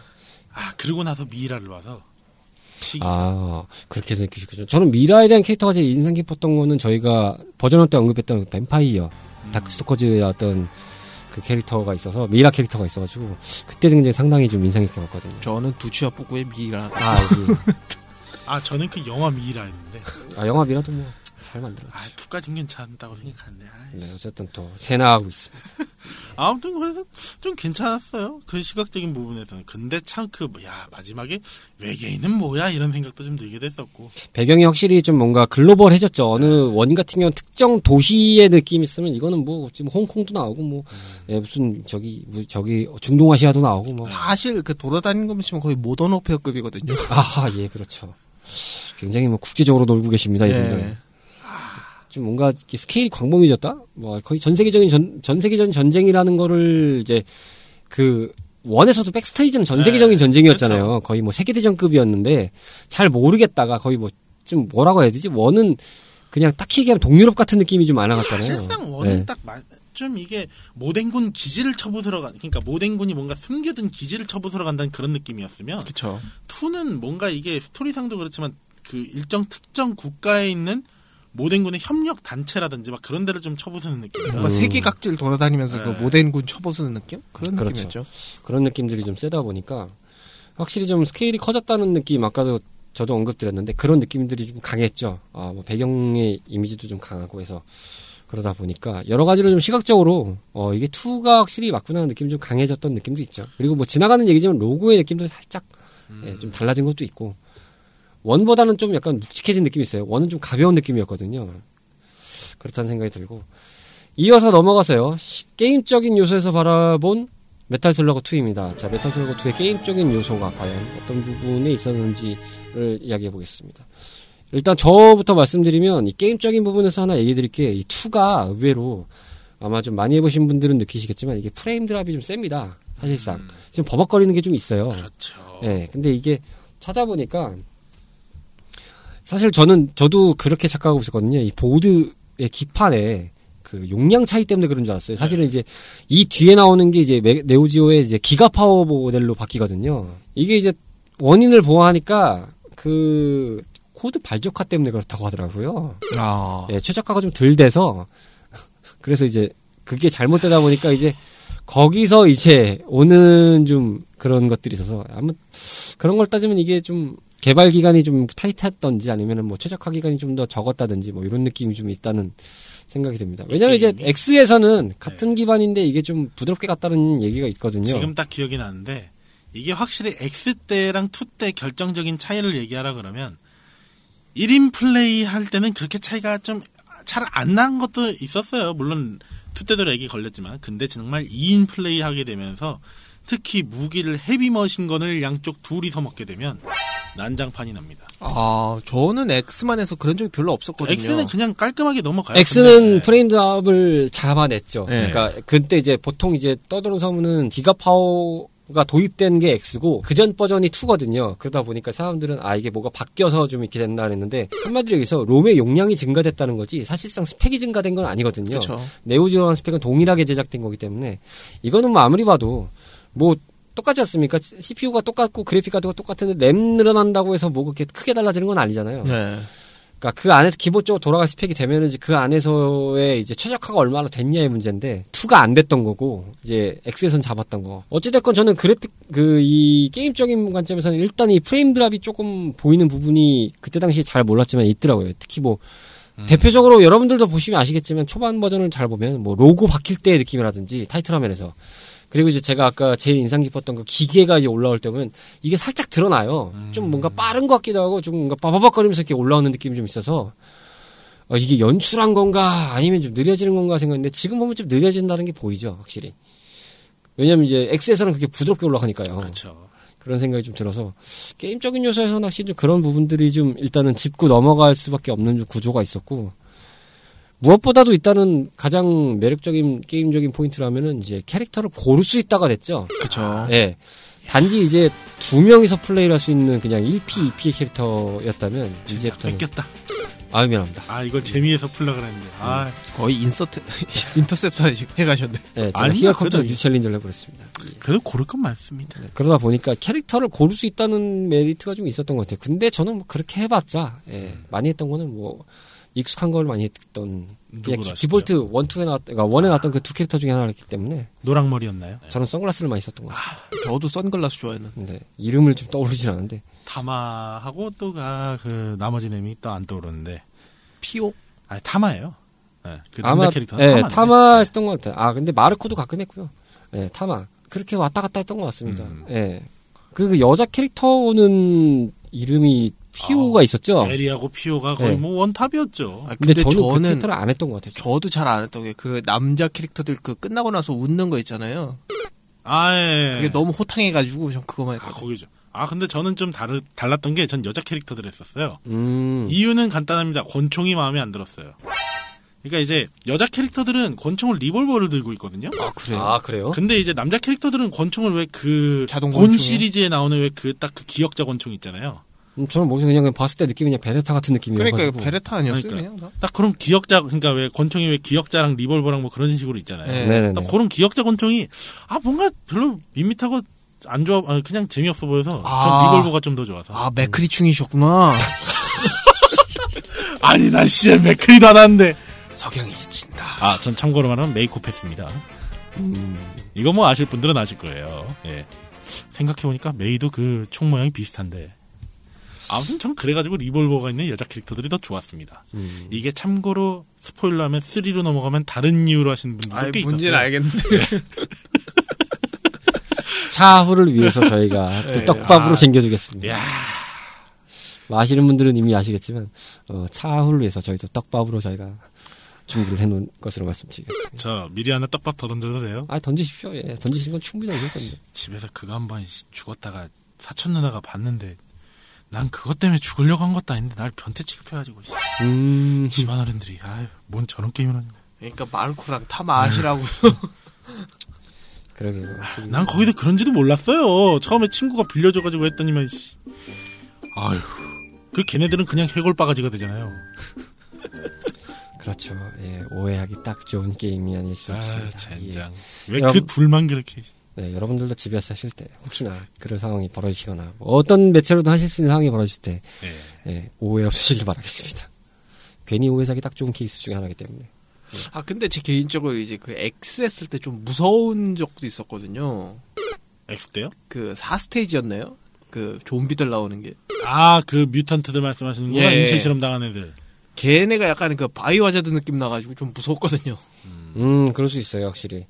아 그리고 나서 미이라를 봐서 시... 아 그렇게 느끼시군요. 저는 미라에 대한 캐릭터가 제일 인상 깊었던 거는 저희가 버전 1때 언급했던 그 뱀파이어 음. 다크스토커즈의 어떤 그 캐릭터가 있어서 미라 캐릭터가 있어가지고 그때 굉장히 상당히 좀 인상 깊게 봤거든요. 저는 두치와 뿌구의 미라. 아, 그, 아 저는 그 영화 미이라였는데 아 영화 미라도 뭐 잘 만들었죠. 아 2까진 괜찮다고 생각하는데 아, 네, 어쨌든 또 세나하고 있습니다. 아무튼 그래서 좀 괜찮았어요. 그 시각적인 부분에서는. 근데 참 그 야 마지막에 외계인은 뭐야 이런 생각도 좀 들기도 했었고. 배경이 확실히 좀 뭔가 글로벌해졌죠. 어느 원 같은 경우는 특정 도시의 느낌이 있으면 이거는 뭐 지금 홍콩도 나오고 뭐 예, 무슨 저기 뭐 저기 중동아시아도 나오고 뭐 사실 그 돌아다니는 거 보시면 거의 모던 오페어급이거든요. 아하 예 그렇죠. 굉장히 뭐 국제적으로 놀고 계십니다 이분들. 예. 좀 뭔가 이렇게 스케일이 광범위해졌다. 뭐 거의 전 세계적인 전, 전 세계적인 전쟁이라는 거를 이제 그 원에서도 백스테이지는 전 세계적인 네, 전쟁이었잖아요. 거의 뭐 세계대전급이었는데 잘 모르겠다가 거의 뭐 좀 뭐라고 해야 되지? 원은 그냥 딱히 얘기하면 동유럽 같은 느낌이 좀 많아갔잖아요. 사실상 원은 네. 딱좀 이게 모den군 기지를 쳐부수러 간 그러니까 모덴군이 뭔가 숨겨둔 기지를 쳐부수러 간다는 그런 느낌이었으면 그쵸. 투는 뭔가 이게 스토리상도 그렇지만 그 일정 특정 국가에 있는 모덴군의 협력 단체라든지 막 그런 데를 좀 쳐부수는 느낌이라 뭔가 음. 세계각질 돌아다니면서 네. 그 모덴군 쳐보수는 느낌? 그런 그렇죠. 느낌이었죠. 그런 느낌들이 좀 세다 보니까 확실히 좀 스케일이 커졌다는 느낌 아까도 저도 언급드렸는데 그런 느낌들이 좀 강했죠. 아, 뭐 배경의 이미지도 좀 강하고 해서 그러다 보니까 여러 가지로 좀 시각적으로 어 이게 2가 확실히 맞구나 하는 느낌이 좀 강해졌던 느낌도 있죠. 그리고 뭐 지나가는 얘기지만 로고의 느낌도 살짝 음. 예, 좀 달라진 것도 있고 one보다는 좀 약간 묵직해진 느낌이 있어요. one은 좀 가벼운 느낌이었거든요. 그렇다는 생각이 들고 이어서 넘어가서요. 시- 게임적인 요소에서 바라본 메탈 슬러그 2입니다. 자, 메탈 슬러그 2의 게임적인 요소가 과연 어떤 부분에 있었는지를 이야기해 보겠습니다. 일단 저부터 말씀드리면 이 게임적인 부분에서 하나 얘기 드릴 게. 이 2가 의외로 아마 좀 많이 해보신 분들은 느끼시겠지만 이게 frame drop이 좀 셉니다. 사실상. 음, 지금 버벅거리는 게 좀 있어요. 그렇죠. 예, 근데 이게 찾아보니까 사실 저는 저도 그렇게 착각하고 있었거든요. 이 보드의 기판에 그 용량 차이 때문에 그런 줄 알았어요. 사실은 이제 이 뒤에 나오는 게 이제 메- 네오지오의 이제 Giga Power 모델로 바뀌거든요. 이게 이제 원인을 보고 하니까 그 코드 발적화 때문에 그렇다고 하더라고요. 아, 예, 최적화가 좀 덜 돼서 그래서 이제 그게 잘못되다 보니까 이제 거기서 이제 오는 좀 그런 것들이 있어서 아마 그런 걸 따지면 이게 좀 개발 기간이 좀 타이트했던지 아니면은 뭐 최적화 기간이 좀 더 적었다든지 뭐 이런 느낌이 좀 있다는 생각이 듭니다. 왜냐면 이제? X에서는 같은 기반인데 이게 좀 부드럽게 갔다는 얘기가 있거든요. 지금 딱 기억이 나는데 이게 확실히 X 때랑 2 때 결정적인 차이를 얘기하라 그러면 1인 플레이 할 때는 그렇게 차이가 좀 잘 안 난 것도 있었어요. 물론 2 때도 렉이 걸렸지만 근데 정말 2인 플레이 하게 되면서 특히 무기를 heavy machine gun을 양쪽 둘이서 먹게 되면 난장판이 납니다. 아, 저는 X만 해서 그런 적이 별로 없었거든요. X는 그냥 깔끔하게 넘어가요. X는 근데 frame drop을 잡아냈죠. 네. 그러니까 그때 이제 보통 이제 떠도는 소문은 Giga Power 가 도입된 게 X고 그전 버전이 2거든요. 그러다 보니까 사람들은 아 이게 뭐가 바뀌어서 좀 이렇게 된다 그랬는데 한마디로 여기서 롬의 용량이 증가됐다는 거지 사실상 스펙이 증가된 건 아니거든요. 그렇죠. 네오지오랑 스펙은 동일하게 제작된 거기 때문에 이거는 뭐 아무리 봐도 뭐 똑같지 않습니까? CPU가 똑같고 그래픽 카드가 똑같은데 램 늘어난다고 해서 뭐 그렇게 크게 달라지는 건 아니잖아요. 네. 그러니까 그 안에서 기본적으로 돌아갈 스펙이 되면은 이제 그 안에서의 이제 최적화가 얼마나 됐냐의 문제인데 2가 안 됐던 거고 이제 X에선 잡았던 거. 어찌 됐건 저는 그래픽 그 이 게임적인 관점에서는 일단 이 frame drop이 조금 보이는 부분이 그때 당시에 잘 몰랐지만 있더라고요. 특히 뭐 음. 대표적으로 여러분들도 보시면 아시겠지만 초반 버전을 잘 보면 뭐 로고 바뀔 때의 느낌이라든지 타이틀 화면에서 그리고 이제 제가 아까 제일 인상 깊었던 그 기계가 이제 올라올 때 보면 이게 살짝 드러나요. 음. 좀 뭔가 빠른 것 같기도 하고 좀 뭔가 빠바박거리면서 이렇게 올라오는 느낌이 좀 있어서 어, 이게 연출한 건가 아니면 좀 느려지는 건가 생각했는데 지금 보면 좀 느려진다는 게 보이죠, 확실히. 왜냐면 이제 X에서는 그렇게 부드럽게 올라가니까요. 그렇죠. 그런 생각이 좀 들어서 게임적인 요소에서는 확실히 좀 그런 부분들이 좀 일단은 짚고 넘어갈 수밖에 없는 좀 구조가 있었고 무엇보다도 일단은 가장 매력적인 게임적인 포인트라면은 이제 캐릭터를 고를 수 있다가 됐죠. 그렇죠. 예. 단지 이제 두 명이서 플레이를 할 수 있는 그냥 1P, 2P의 캐릭터였다면 진짜 이제부터는 뺏겼다. 아 미안합니다. 아 이걸 재미에서 풀라 그랬는데. 아 거의 insert intercept 해가셨네. 네, 제가 here comes the 그래도 new challenger를 해버렸습니다. 예. 그래도 고를 건 많습니다. 네, 그러다 보니까 캐릭터를 고를 수 있다는 메리트가 좀 있었던 것 같아요. 근데 저는 뭐 그렇게 해봤자 예, 많이 했던 거는 뭐 익숙한 걸 많이 했던 그냥 기-? 디폴트 one two에 나왔 그러니까 one에 나왔던 그 두 캐릭터 중에 하나였기 때문에 노랑머리였나요? 저는 선글라스를 많이 썼던 것 같습니다. 저도 선글라스 좋아했는. 근데 이름을 좀 떠오르진 않은데 타마하고 또그 나머지 놈이 또 안 떠오르는데. 피오. 아 타마예요. 네, 그 아마 예, 타마네. 타마 했던 것 같아요. 아 근데 마르코도 가끔 했고요. 예, 타마 그렇게 왔다 갔다 했던 것 같습니다. 음. 예, 그 여자 캐릭터는 이름이 피오가 있었죠. 에리하고 피오가 거의 네. 뭐 원탑이었죠. 아, 근데, 근데, 저는 그 저는 캐릭터를 안 했던 것 같아요. 저도 잘 안 했던 게 그 남자 캐릭터들 그 끝나고 나서 웃는 거 있잖아요. 아 예. 그게 너무 호탕해가지고 전 그거만 아 했거든요. 거기죠. 아 근데 저는 좀 다르 달랐던 게 전 여자 캐릭터들 했었어요. 음, 이유는 간단합니다. 권총이 마음에 안 들었어요. 그러니까 이제 여자 캐릭터들은 권총을 리볼버를 들고 있거든요. 아 그래요? 아 그래요? 근데 이제 남자 캐릭터들은 권총을 왜 그 자동 본? 시리즈에 나오는 왜 그 딱그 기억자 권총 있잖아요. 음, 저는 모르겠어요. 그냥 봤을 때 느낌이 그냥 베레타 같은 느낌이어가지고. 그러니까 베레타 아니었어요 그러니까요. 그냥 다? 딱 그런 기억자 그러니까 왜 권총이 왜 기억자랑 리볼버랑 뭐 그런 식으로 있잖아요. 네. 네네네. 딱 그런 기억자 권총이 아 뭔가 별로 밋밋하고 안 좋아 아, 그냥 재미없어 보여서 아. 전 리볼버가 좀 더 좋아서 아 맥크리충이셨구나. 아니 난 CM 맥크리도 안 하는데. 석양이 진다. 아, 전 참고로 말하면 메이코패스입니다. 이거 뭐 아실 분들은 아실 거예요. 예. 생각해보니까 메이도 그 총 모양이 비슷한데. 아무튼 전 그래가지고 리볼버가 있는 여자 캐릭터들이 더 좋았습니다. 음. 이게 참고로 스포일러 하면 3로 넘어가면 다른 이유로 하시는 분들도 아이 꽤 뭔지는 있었어요. 알겠는데. 차후를 위해서 저희가 또 예. 떡밥으로 아. 챙겨주겠습니다. 야 뭐 아시는 분들은 이미 아시겠지만 어, 차후를 위해서 저희도 떡밥으로 저희가 준비를 해놓은 것으로 말씀드리겠습니다. 저 미리 하나 떡밥 더 던져도 돼요? 아 던지십시오. 예, 던지시는 건 충분히 알릴 건데. 집에서 그거 한 번 죽었다가 사촌 누나가 봤는데 난 그것 때문에 죽으려고 한 것도 아닌데 날 변태 취급해가지고 씨. 음, 집안 어른들이 아유 뭔 저런 게임을 하냐 그러니까 마르코랑 타마 아시라고. 그러게요. 난 거기서 그런지도 몰랐어요 처음에 친구가 빌려줘가지고 했더니만 씨. 아유 그 걔네들은 그냥 해골 바가지가 되잖아요 그렇죠. 예, 오해하기 딱 좋은 게임이 아닐 수 아 없습니다. 젠장 예. 왜그 여러분- 둘만 그렇게 네, 여러분들도 집에서 하실 때 혹시나 그런 상황이 벌어지거나 뭐 어떤 매체로도 하실 수 있는 상황이 벌어질 때 예. 예, 오해 없으시길 바라겠습니다. 괜히 오해 사기 딱 좋은 케이스 중에 하나이기 때문에. 아 근데 제 개인적으로 이제 그 X 했을 때 좀 무서운 적도 있었거든요. X 때요? 그 4스테이지였나요? 그 좀비들 나오는 게. 아 그 뮤턴트들 말씀하시는 거가 예. 인체 실험 당한 애들 걔네가 약간 그 바이오하자드 느낌 나가지고 좀 무서웠거든요. 음, 그럴 수 있어요, 확실히.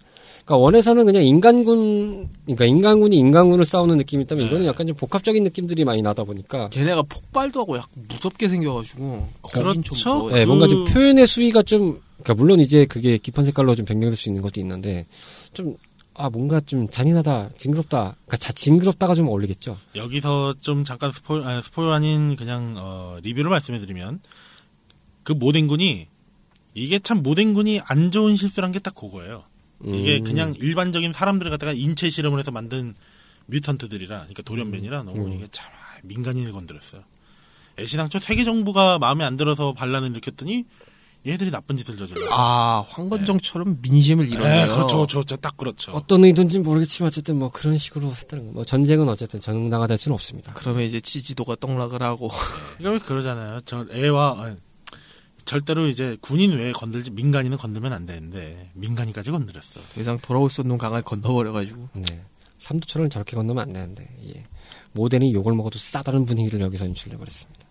그러니까 원에서는 그냥 인간군, 그러니까 인간군이 인간군을 싸우는 느낌이 있다면 이거는 약간 좀 복합적인 느낌들이 많이 나다 보니까 걔네가 폭발도 하고 약간 무섭게 생겨가지고 그렇죠. 예, 그- 뭔가 좀 표현의 수위가 좀, 그러니까 물론 이제 그게 깊은 색깔로 좀 변경될 수 있는 것도 있는데 좀 아 뭔가 좀 잔인하다, 징그럽다, 그러니까 자, 징그럽다가 좀 어울리겠죠. 여기서 좀 잠깐 스포 아, 스포일 아닌 그냥 어, 리뷰를 말씀해드리면 그 모den군이 이게 참 모den군이 안 좋은 실수란 게 딱 그거예요. 이게 음. 그냥 일반적인 사람들을 갖다가 인체 실험을 해서 만든 뮤턴트들이라, 그러니까 돌연변이라 너무 음. 이게 참 아, 민간인을 건드렸어요. 애시당초 세계 정부가 마음에 안 들어서 반란을 일으켰더니 얘들이 나쁜 짓을 저질러. 아 황건정처럼 민심을 이뤘네요. 네, 그렇죠, 그렇죠, 그렇죠, 딱 그렇죠. 어떤 의도인지 모르겠지만 어쨌든 뭐 그런 식으로 했다는 거. 뭐 전쟁은 어쨌든 정당화 될 수는 없습니다. 그러면 이제 지지도가 떡락을 하고 그러니까 왜 그러잖아요. 저 애와 아니, 절대로 이제 군인 외에 건들지 민간인은 건들면 안 되는데 민간인까지 건드렸어. 더 이상 돌아올 수 없는 강을 건너버려가지고 네. 삼두철은 저렇게 건너면 안 되는데, 예. 모델이 욕을 먹어도 싸다른 분위기를 여기서 연출해버렸습니다.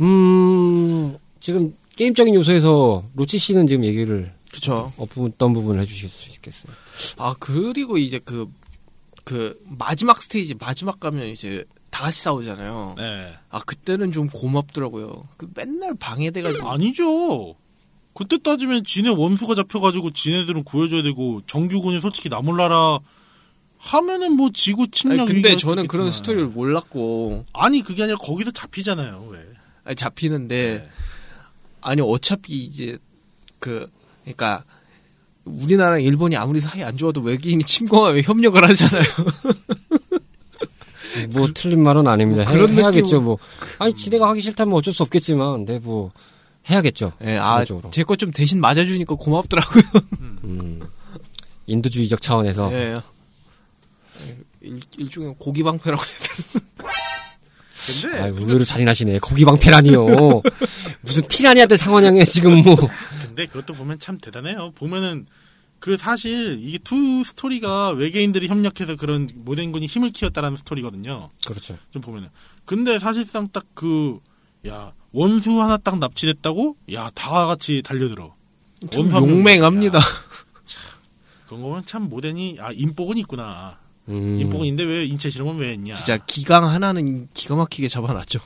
음, 지금 게임적인 요소에서 로치 씨는 지금 얘기를 그쵸. 어떤 부분을 해주실 수 있겠어요? 아 그리고 이제 그그 마지막 스테이지 마지막 가면 이제 다 같이 싸우잖아요. 네. 아 그때는 좀 고맙더라고요. 그 맨날 방해돼가지고 아니죠. 그때 따지면 지네 원수가 잡혀가지고 지네들은 구해줘야 되고 정규군이 솔직히 나 몰라라 하면은 뭐 지구 침략. 아니, 근데 저는 그런 있겠지만. 스토리를 몰랐고 아니 그게 아니라 거기서 잡히잖아요. 왜? 아니, 잡히는데 네. 아니 어차피 이제 그 그러니까 우리나라랑 일본이 아무리 사이 안 좋아도 외계인이 침공하면 협력을 하잖아요. 뭐 틀린 말은 아닙니다. 뭐 해, 그런 해 야겠죠, 느낌으로- 뭐. 아니, 지네가 하기 싫다면 어쩔 수 없겠지만, 네, 뭐, 해야겠죠. 예, 아, 기본적으로. 제거 좀 대신 맞아주니까 고맙더라고요. 음. 인도주의적 차원에서. 예. 일, 일종의 고기 방패라고 해야 되나? 근데 아이, 의외로 잔인하시네. 거기 방패라니요. 무슨 피라니아들 상원형에 지금 뭐. 근데 그것도 보면 참 대단해요. 보면은 그 사실 이게 two 스토리가 외계인들이 협력해서 그런 모덴군이 힘을 키웠다라는 스토리거든요. 그렇죠. 좀 보면은. 근데 사실상 딱 그, 야, 원수 하나 딱 납치됐다고? 야, 다 같이 달려들어. 용맹합니다. 야, 참, 그런 거 보면 참 모덴이, 아, 인복은 있구나. 음. 인복은 있는데 왜 인체 실험은 왜 했냐. 진짜 기강 하나는 기가 막히게 잡아놨죠.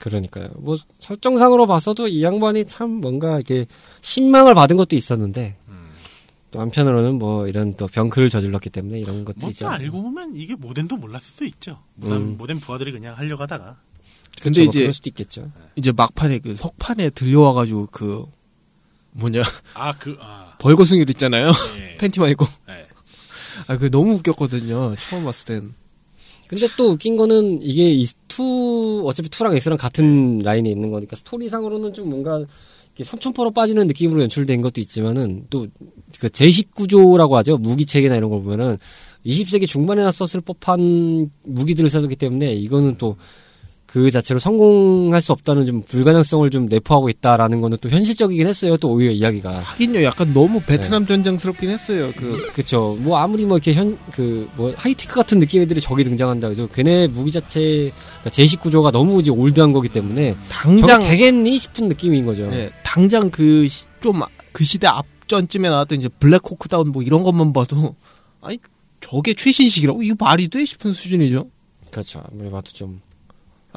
그러니까요. 뭐, 설정상으로 봤어도 이 양반이 참 뭔가 이렇게 신망을 받은 것도 있었는데, 음. 또 한편으로는 뭐 이런 또 병크를 저질렀기 때문에 이런 뭐 있죠. 또 알고 보면 이게 모덴도 몰랐을 수 있죠. 모덴, 음. 모덴 부하들이 그냥 하려고 하다가. 근데 뭐 이제 그럴 수도 있겠죠. 이제 막판에 그 석판에 들려와가지고 그 뭐냐 아, 그, 아. 벌거숭이를 있잖아요. 예. 팬티만 입고. 예. 아, 그 너무 웃겼거든요. 처음 봤을 땐. 근데 또 웃긴 거는 이게 이 two 어차피 two랑 X랑 같은 라인에 있는 거니까 스토리상으로는 좀 뭔가 삼천포로 빠지는 느낌으로 연출된 것도 있지만은 또 그 제식 구조라고 하죠. 무기 체계나 이런 걸 보면은 20세기 중반에나 썼을 법한 무기들을 써두기 때문에 이거는 또 그 자체로 성공할 수 없다는 좀 불가능성을 좀 내포하고 있다라는 거는 또 현실적이긴 했어요. 또 오히려 이야기가. 하긴요, 약간 너무 베트남 전쟁스럽긴 했어요. 그 그쵸. 뭐 아무리 뭐 이렇게 현, 그, 뭐 하이테크 같은 느낌들이 저기 등장한다 해도 걔네 무기 자체, 그러니까 제식 구조가 너무 이제 old한 거기 때문에 당장 저게 되겠니 싶은 느낌인 거죠. 예, 당장 그좀그 시대 앞전쯤에 나왔던 이제 블랙 호크 다운 뭐 이런 것만 봐도 아니 저게 최신식이라고 이거 말이 돼 싶은 수준이죠. 그렇죠. 아무리 봐도 좀.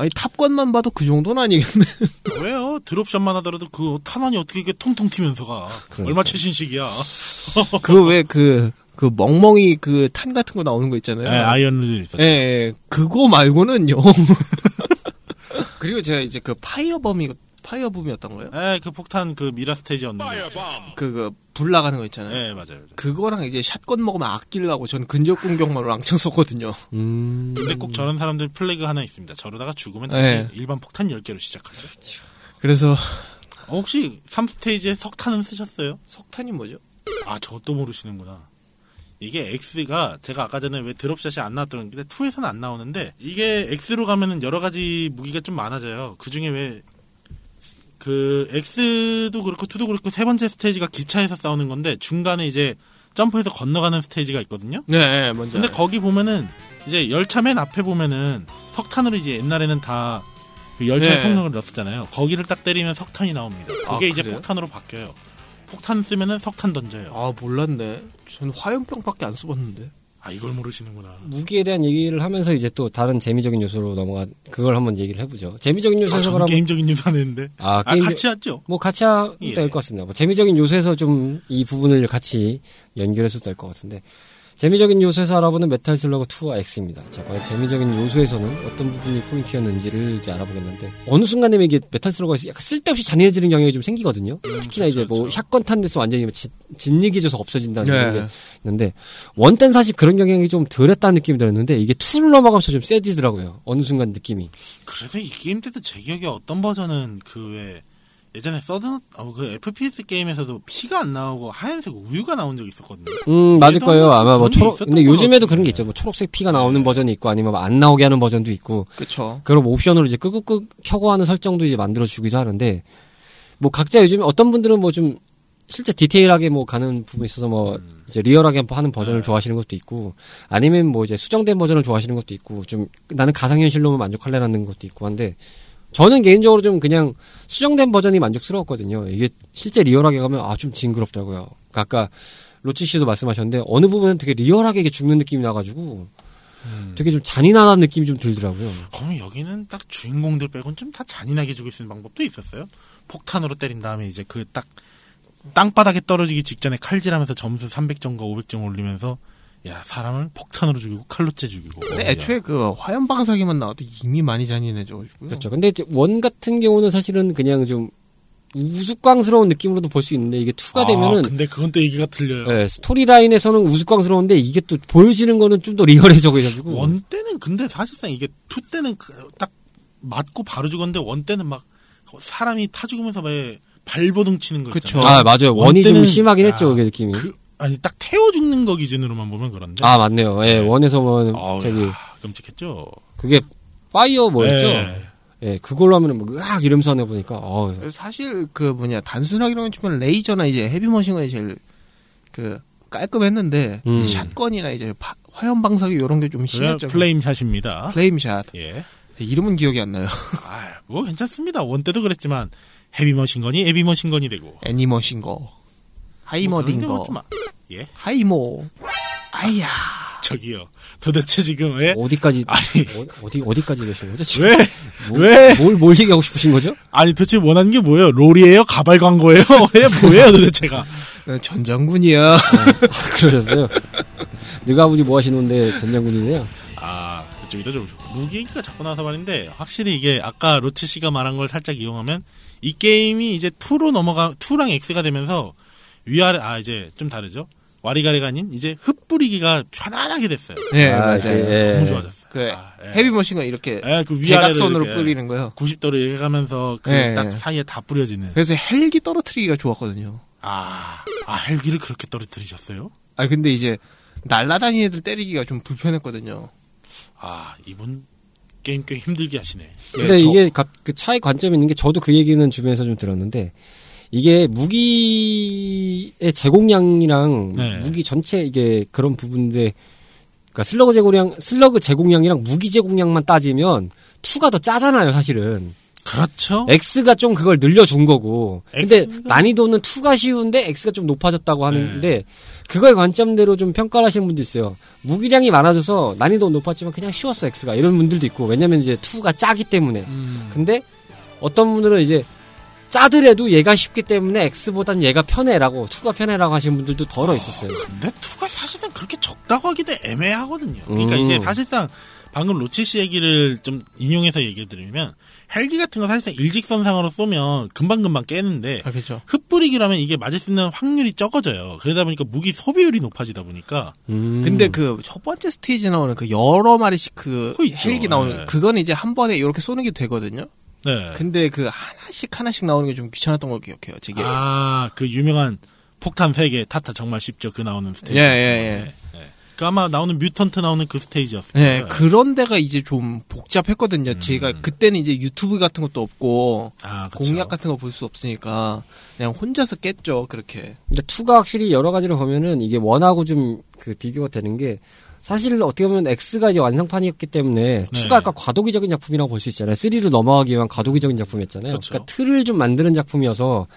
아니 탑건만 봐도 그 정도는 아니겠네. 왜요? 드롭샷만 하더라도 그 탄환이 어떻게 이렇게 통통 튀면서 가. 그러니까. 얼마 최신식이야. 그 왜 그 그 멍멍이 그 탄 같은 거 나오는 거 있잖아요. 네, 아이언을 있었죠. 예, 예, 그거 말고는요. 그리고 제가 이제 그 파이어범이 파이어붐이었던 거예요. 네, 그 폭탄 그 미라 스테이지였는데. 그, 그, 불 나가는 거 있잖아요. 네, 맞아요. 맞아요. 그거랑 이제 샷건 먹으면 아끼려고 전 근접 공격만 왕창 썼거든요. 음. 근데 꼭 저런 사람들 플래그 하나 있습니다. 저러다가 죽으면 다시 네. 일반 폭탄 10개로 시작하죠. 그래서 어, 혹시 3스테이지에 석탄은 쓰셨어요? 석탄이 뭐죠? 아, 저것도 모르시는구나. 이게 X가 제가 아까 전에 왜 드롭샷이 안 나왔던 게 2에서는 안 나오는데 이게 X로 가면은 여러 가지 무기가 좀 많아져요. 그 중에 왜 그 X도 그렇고 2도 그렇고 세 번째 스테이지가 기차에서 싸우는 건데 중간에 이제 점프해서 건너가는 스테이지가 있거든요. 네, 네 먼저. 근데 거기 보면은 이제 열차 맨 앞에 보면은 석탄으로 이제 옛날에는 다 그 열차에 네. 성능을 넣었잖아요. 거기를 딱 때리면 석탄이 나옵니다. 아, 그게 이제 그래요? 폭탄으로 바뀌어요. 폭탄 쓰면은 석탄 던져요. 아 몰랐네. 전 화염병밖에 안 써봤는데. 아 이걸 모르시는구나. 무기에 대한 얘기를 하면서 이제 또 다른 재미적인 요소로 넘어가 그걸 한번 얘기를 해보죠. 재미적인 아, 요소에서 그러면 게임적인 안 했는데. 아 아, 게임 같이 하죠. 뭐 같이 하도 예. 될것 같습니다. 뭐 재미적인 요소에서 좀 이 부분을 같이 연결해서 될 것 같은데 재미적인 요소에서 알아보는 메탈 슬러그 2와 X입니다. 자, 과연 재미적인 요소에서는 어떤 부분이 포인트였는지를 이제 알아보겠는데 어느 순간 되면 이게 메탈 슬러그가 약간 쓸데없이 잔인해지는 경향이 좀 생기거든요. 특히나 이제 뭐 그렇죠. shotgun 탄 데서 완전히 진- 진리기져서 없어진다는 그런 네. 게 있는데 one 때는 사실 그런 경향이 좀 덜했다는 느낌이 들었는데 이게 2를 넘어가면서 좀 세지더라고요. 어느 순간 느낌이. 그래서 이 게임 때도 제 기억에 어떤 버전은 그왜 예전에 서든 어, 그 FPS 게임에서도 피가 안 나오고 하얀색 우유가 나온 적이 있었거든요. 음, 맞을 거예요. 아마 뭐 초록, 근데 것 요즘에도. 그런 게 있죠. 뭐 초록색 피가 나오는 네. 버전이 있고 아니면 뭐안 나오게 하는 버전도 있고 그쵸. 그럼 옵션으로 이제 끄고 끄 켜고 하는 설정도 이제 만들어 주기도 하는데 뭐 각자 요즘에 어떤 분들은 뭐 좀 실제 디테일하게 뭐 가는 부분이 있어서 뭐 음. 이제 리얼하게 하는 버전을 네. 좋아하시는 것도 있고 아니면 뭐 이제 수정된 버전을 좋아하시는 것도 있고 좀 나는 가상현실로만 만족할래라는 것도 있고 한데 저는 개인적으로 좀 그냥 수정된 버전이 만족스러웠거든요. 이게 실제 리얼하게 가면 아 좀 징그럽더라고요. 그러니까 아까 로치 씨도 말씀하셨는데 어느 부분은 되게 리얼하게 이게 죽는 느낌이 나가지고 되게 좀 잔인하다는 느낌이 좀 들더라고요. 그러면 여기는 딱 주인공들 빼곤 좀 다 잔인하게 죽일 수 있는 방법도 있었어요. 폭탄으로 때린 다음에 이제 그 딱 땅바닥에 떨어지기 직전에 칼질하면서 점수 300점과 500점 올리면서 야 사람을 폭탄으로 죽이고 칼로 째 죽이고. 근데 야. 애초에 그 화염 방사기만 나와도 이미 많이 잔인해져가지고요. 그렇죠. 근데 이제 one 같은 경우는 사실은 그냥 좀 우스꽝스러운 느낌으로도 볼 수 있는데 이게 two가 아, 되면은 근데 그건 또 얘기가 틀려요. 예, 스토리 라인에서는 우스꽝스러운데 이게 또 보여지는 거는 좀 더 리얼해져 가지고 one 때는 근데 사실상 이게 two 때는 그- 딱 맞고 바로 죽었는데 one 때는 막 사람이 타 죽으면서 왜 발버둥 치는 거 그쵸. 있잖아요. 아 맞아요. one one이 좀 심하긴 했죠. 야, 그게 느낌이. 그 아니 딱 태워 죽는 거 기준으로만 보면 그런데. 아 맞네요. 예, 네. one에서 보면 저기 야, 끔찍했죠. 그게 fire 뭐였죠? 네. 예, 그걸로 하면은 뭐 으악 이러면서 하나 보니까 어 사실 그 뭐냐 단순하기로는 치면 레이저나 이제 heavy machine gun이 제일 그 깔끔했는데 음. shotgun이나 이제 파- 화염 방사기 이런 게 좀 심했죠. flame shot입니다. flame shot 예. 이름은 기억이 안 나요. 아, 뭐 괜찮습니다. 원 때도 그랬지만 헤비머신건이 에비머신건이 되고. 애니머신 거, 하이머딘 뭐 거, 뭐 좀- 예, 하이모. 아야. 저기요. 도대체 지금 왜? 어디까지 아니 어, 디 어디까지 계신 거죠? 지금? 왜? 뭐, 왜? 뭘, 뭘 얘기하고 싶으신 거죠? 아니 도대체 원하는 게 뭐예요? 롤이에요? 가발 광고예요? 왜 뭐예요 도대체가? 나 전장군이야. 아, 그러셨어요? 너가 아버지 뭐 하시는데 전장군이세요? 아 그쪽이다 좀 무기 얘기가 자꾸 나와서 말인데 확실히 이게 아까 로치 씨가 말한 걸 살짝 이용하면 이 게임이 이제 2로 넘어가 2랑 X가 되면서 위아래 아 이제 좀 다르죠. 와리가리가 아닌 이제 흩뿌리기가 편안하게 됐어요. 네 아, 맞아요. 이렇게, 예. 너무 좋아졌어요. 그 아, 예. 헤비머신건 이렇게 예, 그 위아래로 대각선으로 이렇게 뿌리는 거요. 90도로 이렇게 가면서 그 예, 딱 예. 사이에 다 뿌려지는. 그래서 헬기 떨어뜨리기가 좋았거든요. 아, 아 헬기를 그렇게 떨어뜨리셨어요? 아 근데 이제 날라다니는 애들 때리기가 좀 불편했거든요. 아 이분 게임 꽤 힘들게 하시네. 근데 예, 저- 이게 가- 그 차이 관점이 있는 게 저도 그 얘기는 주변에서 좀 들었는데 이게 무기의 제공량이랑 네. 무기 전체 이게 그런 부분인데 그러니까 슬러그 제공량 슬러그 제공량이랑 무기 제공량만 따지면 2가 더 짜잖아요, 사실은. 그렇죠. X가 좀 그걸 늘려준 거고. 근데 X가- 난이도는 2가 쉬운데 X가 좀 높아졌다고 네. 하는데 그거의 관점대로 좀 평가를 하시는 분도 있어요. 무기량이 많아져서 난이도는 높았지만 그냥 쉬웠어 X가 이런 분들도 있고 왜냐면 이제 2가 짜기 때문에. 음. 근데 어떤 분들은 이제 짜더라도 얘가 쉽기 때문에 X보단 얘가 편해라고 2가 편해라고 하시는 분들도 더러 있었어요. 근데 투가 사실은 그렇게 적다고 하기도 애매하거든요. 그러니까 음. 이제 사실상 방금 로치 씨 얘기를 좀 인용해서 얘기해 드리면 헬기 같은 거 사실상 일직선상으로 쏘면 금방금방 깨는데 아, 그죠. 흩뿌리기라면 이게 맞을 수 있는 확률이 적어져요. 그러다 보니까 무기 소비율이 높아지다 보니까 음. 근데 그 첫 번째 스테이지 나오는 그 여러 마리씩 그. 헬기 나오는 네. 그건 이제 한 번에 이렇게 쏘는 게 되거든요. 네. 근데 그 하나씩 하나씩 나오는 게 좀 귀찮았던 걸 기억해요. 제게. 아, 그 유명한 폭탄 3개 타타 정말 쉽죠. 그 나오는 스테이지. 예, 예, 예. 네, 네. 그 아마 나오는 뮤턴트 나오는 그 스테이지였어요. 네, 그런 데가 이제 좀 복잡했거든요. 제가 그때는 이제 유튜브 같은 것도 없고 아. 공략 같은 거 볼 수 없으니까 그냥 혼자서 깼죠. 그렇게. 근데 2가 확실히 여러 가지로 보면은 이게 원하고 좀 그 비교가 되는 게 사실 어떻게 보면 X가 이제 완성판이었기 때문에 네. 2가 아까 과도기적인 작품이라고 볼 수 있잖아요. 3로 넘어가기 위한 과도기적인 작품이었잖아요. 그렇죠. 그러니까 틀을 좀 만드는 작품이어서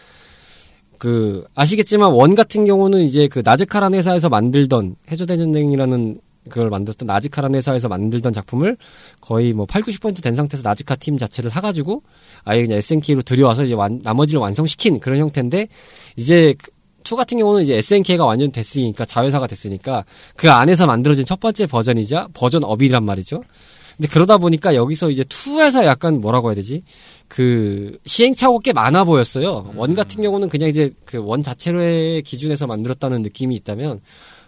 그 아시겠지만 원 같은 경우는 이제 그 나즈카란 회사에서 만들던 해저대전쟁이라는 그걸 만들었던 나즈카란 회사에서 만들던 작품을 거의 뭐 8, 90%된 상태에서 나즈카 팀 자체를 사가지고 아예 그냥 SNK로 들여와서 이제 완- 나머지를 완성시킨 그런 형태인데 이제 그- 2 같은 경우는 이제 SNK가 완전 됐으니까 자회사가 됐으니까 그 안에서 만들어진 첫 번째 버전이자 버전 업이란 말이죠. 근데 그러다 보니까 여기서 이제 2에서 약간 뭐라고 해야 되지? 그 시행착오가 꽤 많아 보였어요. one 같은 경우는 그냥 이제 그 one 자체로의 기준에서 만들었다는 느낌이 있다면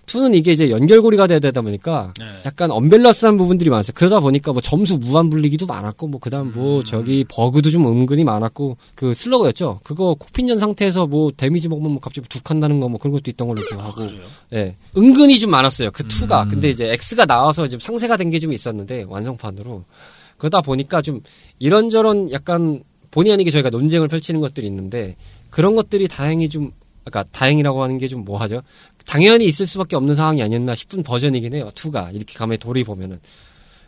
2는 이게 이제 연결고리가 돼야 되다 보니까 네. 약간 언밸런스한 부분들이 많았어요. 그러다 보니까 뭐 점수 무한 불리기도 많았고 뭐 그다음 뭐 저기 버그도 좀 은근히 많았고 그 슬러그였죠. 그거 코핀전 상태에서 뭐 데미지 먹으면 뭐 갑자기 툭한다는 거 뭐 그런 것도 있던 걸로 아, 기억하고 그래요? 예. 은근히 좀 많았어요. 그 투가. 음. 근데 이제 X가 나와서 좀 상세가 된 게 좀 있었는데 완성판으로 그러다 보니까 좀 이런저런 약간 본의 아니게 저희가 논쟁을 펼치는 것들이 있는데 그런 것들이 다행히 좀 아까 다행이라고 하는 게 좀 뭐하죠? 당연히 있을 수밖에 없는 상황이 아니었나 싶은 버전이긴 해요. 투가 이렇게 가만히 돌이 보면은.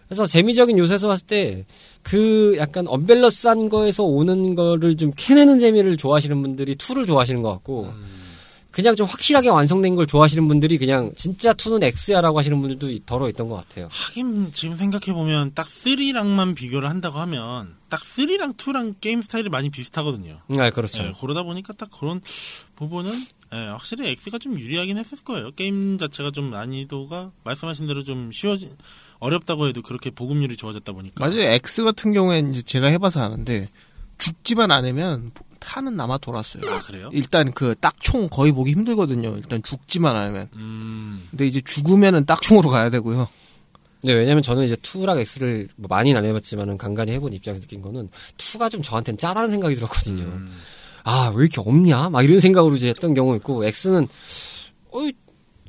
그래서 재미적인 요소에서 봤을 때 그 약간 언밸런스한 거에서 오는 거를 좀 캐내는 재미를 좋아하시는 분들이 투를 좋아하시는 것 같고 그냥 좀 확실하게 완성된 걸 좋아하시는 분들이 그냥 진짜 투는 X야라고 하시는 분들도 덜어 있던 것 같아요. 하긴 지금 생각해 보면 딱 3랑만 비교를 한다고 하면 딱 3랑 2랑 게임 스타일이 많이 비슷하거든요. 아 그렇죠. 예, 그러다 보니까 딱 그런 부분은 예, 확실히 X가 좀 유리하긴 했을 거예요. 게임 자체가 좀 난이도가 말씀하신 대로 좀 쉬워진 어렵다고 해도 그렇게 보급률이 좋아졌다 보니까 맞아요. X 같은 경우에는 이제 제가 해봐서 아는데 죽지만 않으면 타는 남아 돌았어요. 아 그래요? 일단 그 딱총 거의 보기 힘들거든요. 일단 죽지만 않으면. 음, 근데 이제 죽으면은 딱총으로 가야 되고요. 네, 왜냐면 저는 이제 투랑 X를 뭐 많이는 안 해봤지만은 간간히 해본 입장에서 느낀 거는 투가 좀 저한테는 짜다는 생각이 들었거든요. 음. 아, 왜 이렇게 없냐? 막 이런 생각으로 이제 했던 경우 있고, X는, 어이,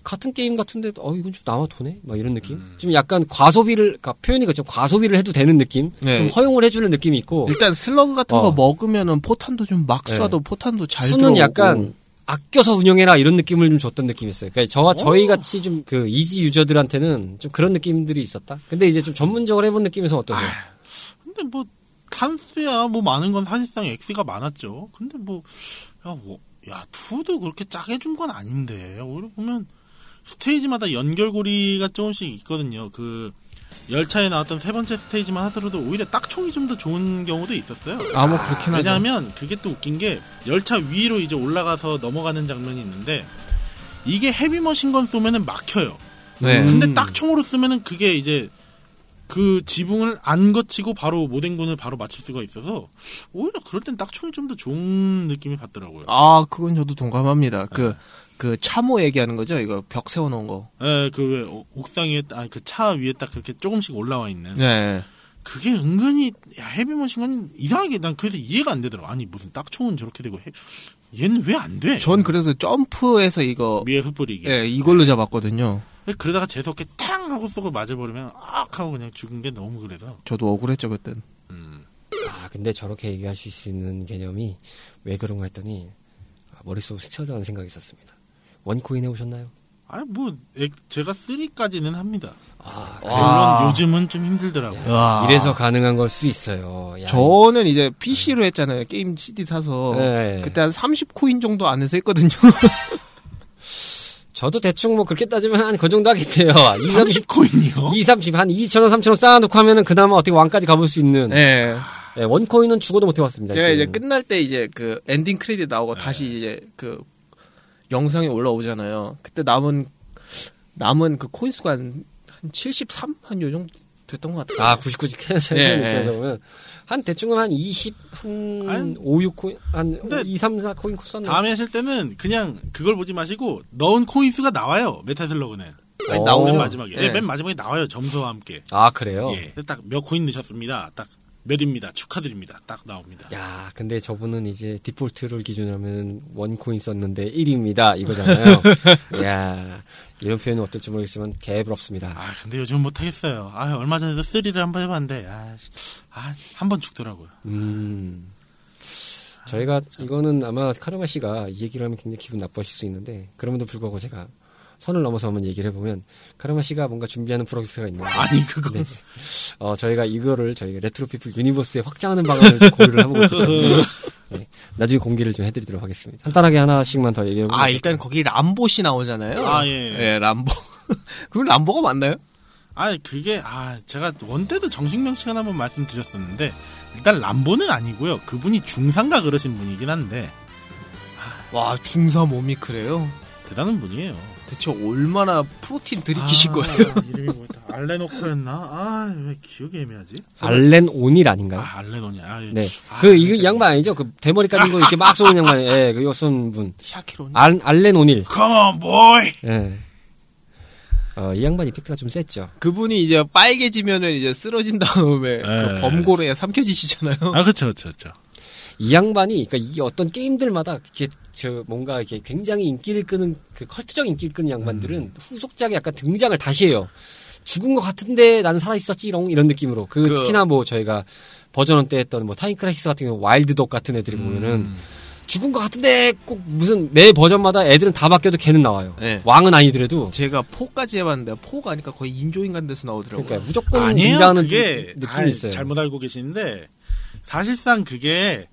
같은 게임 같은데, 어, 이건 좀 남아 도네? 막 이런 느낌? 음. 좀 약간 과소비를, 그러니까 표현이 그렇죠. 과소비를 해도 되는 느낌? 네. 좀 허용을 해주는 느낌이 있고, 일단 슬러그 같은 어. 거 먹으면은 포탄도 좀막 네. 쏴도 포탄도 잘 들어오고. 약간, 아껴서 운영해라 이런 느낌을 좀 줬던 느낌이었어요. 그러니까 저와 저희 같이 좀 그 이지 유저들한테는 좀 그런 느낌들이 있었다. 근데 이제 좀 전문적으로 해본 느낌에서 어떠세요? 근데 뭐 탄수야 뭐 많은 건 사실상 X가 많았죠. 근데 뭐 야, 뭐, 야, 투도 그렇게 짜게 준 건 아닌데 오히려 보면 스테이지마다 연결고리가 조금씩 있거든요. 그 열차에 나왔던 세 번째 스테이지만 하더라도 오히려 딱총이 좀 더 좋은 경우도 있었어요. 아, 뭐 그렇긴 하죠. 왜냐하면 그게 또 웃긴 게 열차 위로 이제 올라가서 넘어가는 장면이 있는데 이게 헤비머신건 쏘면은 막혀요. 네. 음. 근데 딱총으로 쓰면은 그게 이제 그 지붕을 안 거치고 바로 모den군을 바로 맞출 수가 있어서 오히려 그럴 땐 딱총이 좀 더 좋은 느낌이 받더라고요. 아, 그건 저도 동감합니다. 네. 그, 그 참호 얘기하는 거죠? 이거 벽 세워놓은 거. 예, 그왜 옥상 위에 아니 그차 위에 딱 그렇게 조금씩 올라와 있는 네. 그게 은근히 야, 헤비머신건 이상하게 난 그래서 이해가 안 되더라고. 아니 무슨 딱총은 저렇게 되고 헤, 얘는 왜 안 돼? 전 그래서 점프해서 이거, 위에 흩뿌리기. 예, 이걸로 잡았거든요. 그러다가 재수없게 탕 하고 쏘고 맞아버리면 악 하고 그냥 죽은 게 너무 그래서. 저도 억울했죠 그땐. 음. 아 근데 저렇게 얘기하실 수 있는 개념이 왜 그런가 했더니 아, 머릿속으로 스쳐가는 생각이 있었습니다. 원코인 해보셨나요? 아니 뭐 액- 제가 3까지는 합니다. 아 물론. 요즘은 좀 힘들더라고요. 와. 이래서 가능한 걸 수 있어요. 야, 저는 이제 PC로 했잖아요. 게임 CD 사서. 네. 그때 한 30코인 정도 안에서 했거든요. 저도 대충 뭐 그렇게 따지면 한 그 정도 하겠네요. 2, 30, 30코인이요? 2, 30, 한 2,000원, 3,000원 쌓아놓고 하면은 그나마 어떻게 왕까지 가볼 수 있는. 네. 예, one coin은 죽어도 못 해봤습니다. 제가 이제. 끝날 때 이제 그 엔딩 크레딧 나오고 다시 이제 그 영상이 올라오잖아요. 그때 남은 남은 그 코인 수가 한, 한 73? 한 요 정도 됐던 것 같아요. 아, 99지 캐셔 예, 입장에서 보면 한 대충은 한 20, 한 한- 5, 6 코인, 한 근데 2, 3, 4 코인 썼네. 다음에 하실 때는 그냥 그걸 보지 마시고 넣은 코인 수가 나와요. 메탈슬러그는. 맨 마지막에. 예. 네, 맨 마지막에 나와요. 점수와 함께. 아, 그래요? 예. 딱 몇 코인 넣으셨습니다. 딱 몇입니다. 축하드립니다. 딱 나옵니다. 야, 근데 저분은 이제 디폴트를 기준으로 하면 원코인 썼는데 1입니다. 이거잖아요. 야, 이런 표현은 어떨지 모르겠지만 개부럽습니다. 아, 근데 요즘은 못하겠어요. 아, 얼마 전에도 3를 한번 해봤는데, 아, 씨. 아, 한번 죽더라고요. 음. 저희가 이거는 아마 카르마 씨가 이 얘기를 하면 굉장히 기분 나빠하실 수 있는데 그럼에도 불구하고 제가 선을 넘어서 한번 얘기를 해보면 카르마 씨가 뭔가 준비하는 프로젝트가 있는데 아니, 그거. 네. 어, 저희가 이거를 저희가 레트로 피플 universe에 확장하는 방안을 좀 고려를 하고 있기 때문에 네, 나중에 공개를 좀 해드리도록 하겠습니다. 간단하게 하나씩만 더 얘기해보면 아 일단 거기 람보 씨 나오잖아요. 아, 예. 예, 람보. 그럼 람보가 맞나요? 아, 그게, 아, 제가 one 때도 정식 명칭을 한번 말씀드렸었는데, 일단 람보는 아니고요. 그분이 중사인가 그러신 분이긴 한데, 와 중사 몸이 그래요? 대단한 분이에요. 대체 얼마나 프로틴 들이키신 아, 거예요? 이름이 뭐였다. 알레노코였나? 아, 왜 기억이 애매하지? 알렌 오닐 아닌가요? 아, 알레노냐. 아, 네. 아, 그, 이거 이 양반 아니죠? 그 대머리 까진 거 이렇게 막 쏘는 양반, 예, 그 요쏜 분. 샤키로니. 알, 알렌 오닐. Come on, boy! 예. 어, 이 양반 이펙트가 좀 셌죠. 그분이 이제 빨개지면은 이제 쓰러진 다음에 그 네. 범고래에 삼켜지시잖아요. 아, 그쵸, 그쵸, 그쵸. 이 양반이, 그니까 이 어떤 게임들마다 이렇게, 저, 뭔가 이렇게 굉장히 인기를 끄는, 그 컬트적 인기를 끄는 양반들은 음. 후속작에 약간 등장을 다시 해요. 죽은 것 같은데 나는 살아 있었지롱, 이런 느낌으로. 그, 그- 특히나 뭐 저희가 버전 one 때 했던 뭐 타임 크라이시스 같은 경우 와일드독 같은 애들이 보면은 음. 죽은 것 같은데 꼭 무슨 매 버전마다 애들은 다 바뀌어도 걔는 나와요. 네. 왕은 아니더라도. 제가 four까지 해봤는데 four 가니까 거의 인조인간 데서 나오더라고요. 그러니까 무조건 아니에요. 등장하는 그게 느낌이 아이, 있어요. 잘못 알고 계시는데 사실상 그게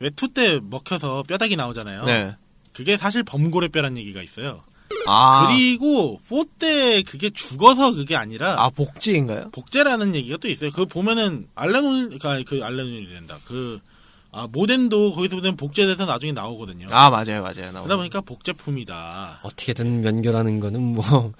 왜 two 때 먹혀서 뼈다귀 나오잖아요. 네. 그게 사실 범고래 뼈란 얘기가 있어요. 아, 그리고 4때 그게 죽어서 그게 아니라 아 복제인가요? 복제라는 얘기가 또 있어요. 그 보면은 알레놀 그러니까 그 알레놀이란다. 그 아, 모덴도 거기서 보면 복제돼서 나중에 나오거든요. 아 맞아요, 맞아요. 나오네. 그러다 보니까 복제품이다. 어떻게든 연결하는 거는 뭐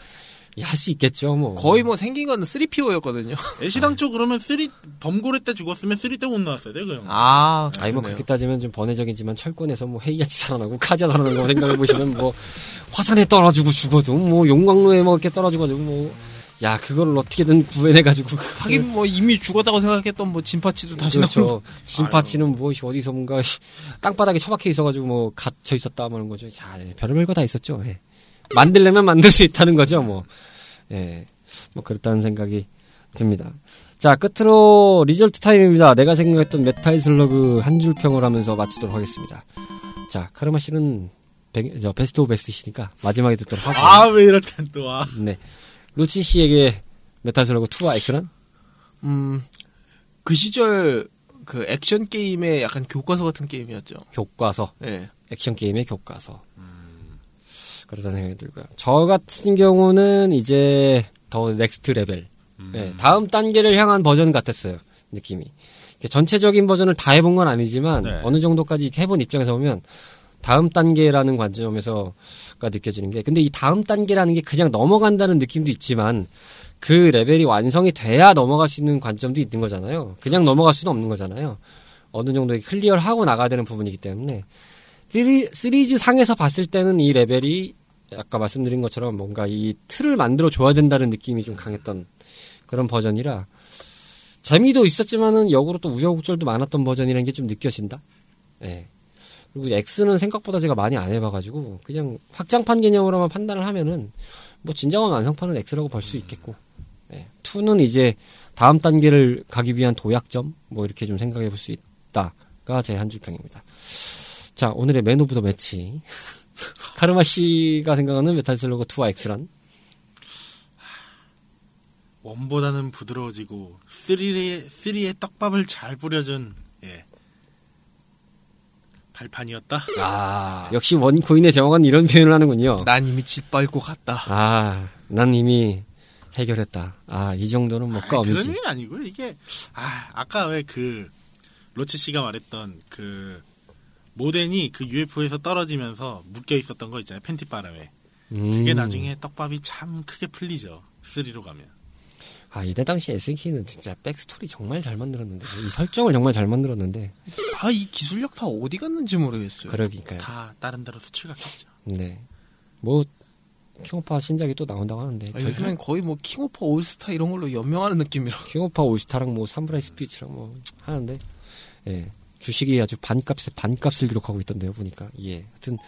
할 수 있겠죠. 뭐 거의 뭐 생긴 건 3PO였거든요. 애시당초 그러면 3 범고래 때 죽었으면 3때 못 나왔어야 돼, 그 형. 아, 아니 뭐 그러네요. 그렇게 따지면 좀 번외적이지만 철권에서 뭐 헤이아치 살아나고 카자 살아나는 거 생각해 보시면 뭐 화산에 떨어지고 죽어도 뭐 용광로에 뭐 이렇게 떨어지고 뭐 야 그거를 어떻게든 구해내 가지고 하긴 뭐 이미 죽었다고 생각했던 뭐 진파치도 다시 나오고. 그렇죠. 진파치는 무엇이 어디서 뭔가 땅바닥에 처박혀 있어가지고 뭐 갇혀 있었다 하는 거죠. 자, 예, 별의별 거 다 있었죠. 예. 만들려면 만들 수 있다는 거죠. 뭐, 예, 뭐 그렇다는 생각이 듭니다. 자, 끝으로 result time입니다. 내가 생각했던 메탈 슬러그 한 줄 평을 하면서 마치도록 하겠습니다. 자, 카르마 씨는 백- 저 best of best시니까 마지막에 듣도록 하고. 아, 왜 이럴 땐 또 와. 네. 루치 씨에게 메탈 슬러그 2와 X는? 음, 그 시절 그 액션 게임의 약간 교과서 같은 게임이었죠. 교과서. 예. 액션 게임의 교과서. 그렇다는 생각이 들고요. 저 같은 경우는 이제 the next level. 네, 다음 단계를 향한 버전 같았어요. 느낌이. 전체적인 버전을 다 해본 건 아니지만 네. 어느 정도까지 해본 입장에서 보면 다음 단계라는 관점에서가 느껴지는 게 근데 이 다음 단계라는 게 그냥 넘어간다는 느낌도 있지만 그 레벨이 완성이 돼야 넘어갈 수 있는 관점도 있는 거잖아요. 그냥 넘어갈 수는 없는 거잖아요. 어느 정도 클리어를 하고 나가야 되는 부분이기 때문에 시리- 시리즈 상에서 봤을 때는 이 레벨이 아까 말씀드린 것처럼 뭔가 이 틀을 만들어 줘야 된다는 느낌이 좀 강했던 그런 버전이라 재미도 있었지만은 역으로 또 우여곡절도 많았던 버전이라는 게 좀 느껴진다. 예. 그리고 X는 생각보다 제가 많이 안 해봐가지고 그냥 확장판 개념으로만 판단을 하면은 뭐 진정한 완성판은 X라고 볼 수 있겠고 네. 2는 이제 다음 단계를 가기 위한 도약점 뭐 이렇게 좀 생각해 볼 수 있다가 제 한 줄평입니다. 자 오늘의 man of the match 카르마 씨가 생각하는 메탈 슬러그 2와 X란 원보다는 부드러워지고 3의 3의 떡밥을 잘 뿌려준 예. 발판이었다. 아 역시 원코인의 정확한 이런 표현을 하는군요. 난 이미 짓밟고 갔다. 아, 난 이미 해결했다. 아, 이 정도는 뭐 아니, 그런 껌이지. 의미 아니고요. 이게 아 아까 왜 그 로치 씨가 말했던 그 모덴이 그 UFO에서 떨어지면서 묶여 있었던 거 있잖아요. 팬티 바람에. 그게 음. 나중에 떡밥이 참 크게 풀리죠. 3로 가면. 아, 이때 당시 SNK는 진짜 backstory 정말 잘 만들었는데, 이 설정을 정말 잘 만들었는데, 아, 이 기술력 다 어디 갔는지 모르겠어요. 그러니까요. 다 다른 데로 수출갔겠죠. 네. 뭐, 킹오파 신작이 또 나온다고 하는데, 아, 요즘엔 거의 뭐 킹오파 올스타 이런 걸로 연명하는 느낌이라. 킹오파 올스타랑 뭐, 사무라이 스피리츠랑 뭐, 하는데, 예. 주식이 아주 반값에 반값을 기록하고 있던데요, 보니까. 예. 하여튼,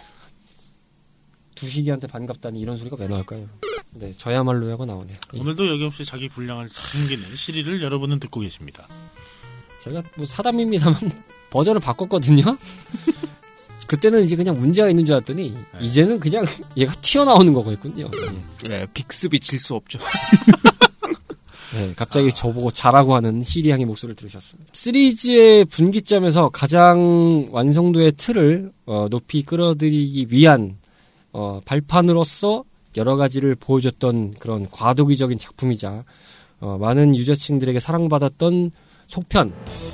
두식이한테 반갑다니 이런 소리가 왜 나올까요? 네, 저야말로 하고 나오네요. 예. 오늘도 여기 없이 자기 분량을 숨기는 시리를 여러분은 듣고 계십니다. 제가 뭐 사담입니다만 버전을 바꿨거든요. 그때는 이제 그냥 문제가 있는 줄 알았더니 이제는 그냥 얘가 튀어나오는 거겠군요. 예. 네, 빅스비 질 수 없죠. 예, 갑자기 저보고 잘하고 하는 시리향의 목소리를 들으셨습니다. 시리즈의 분기점에서 가장 완성도의 틀을 어, 높이 끌어들이기 위한 어, 발판으로서 여러 가지를 보여줬던 그런 과도기적인 작품이자 어, 많은 유저층들에게 사랑받았던 속편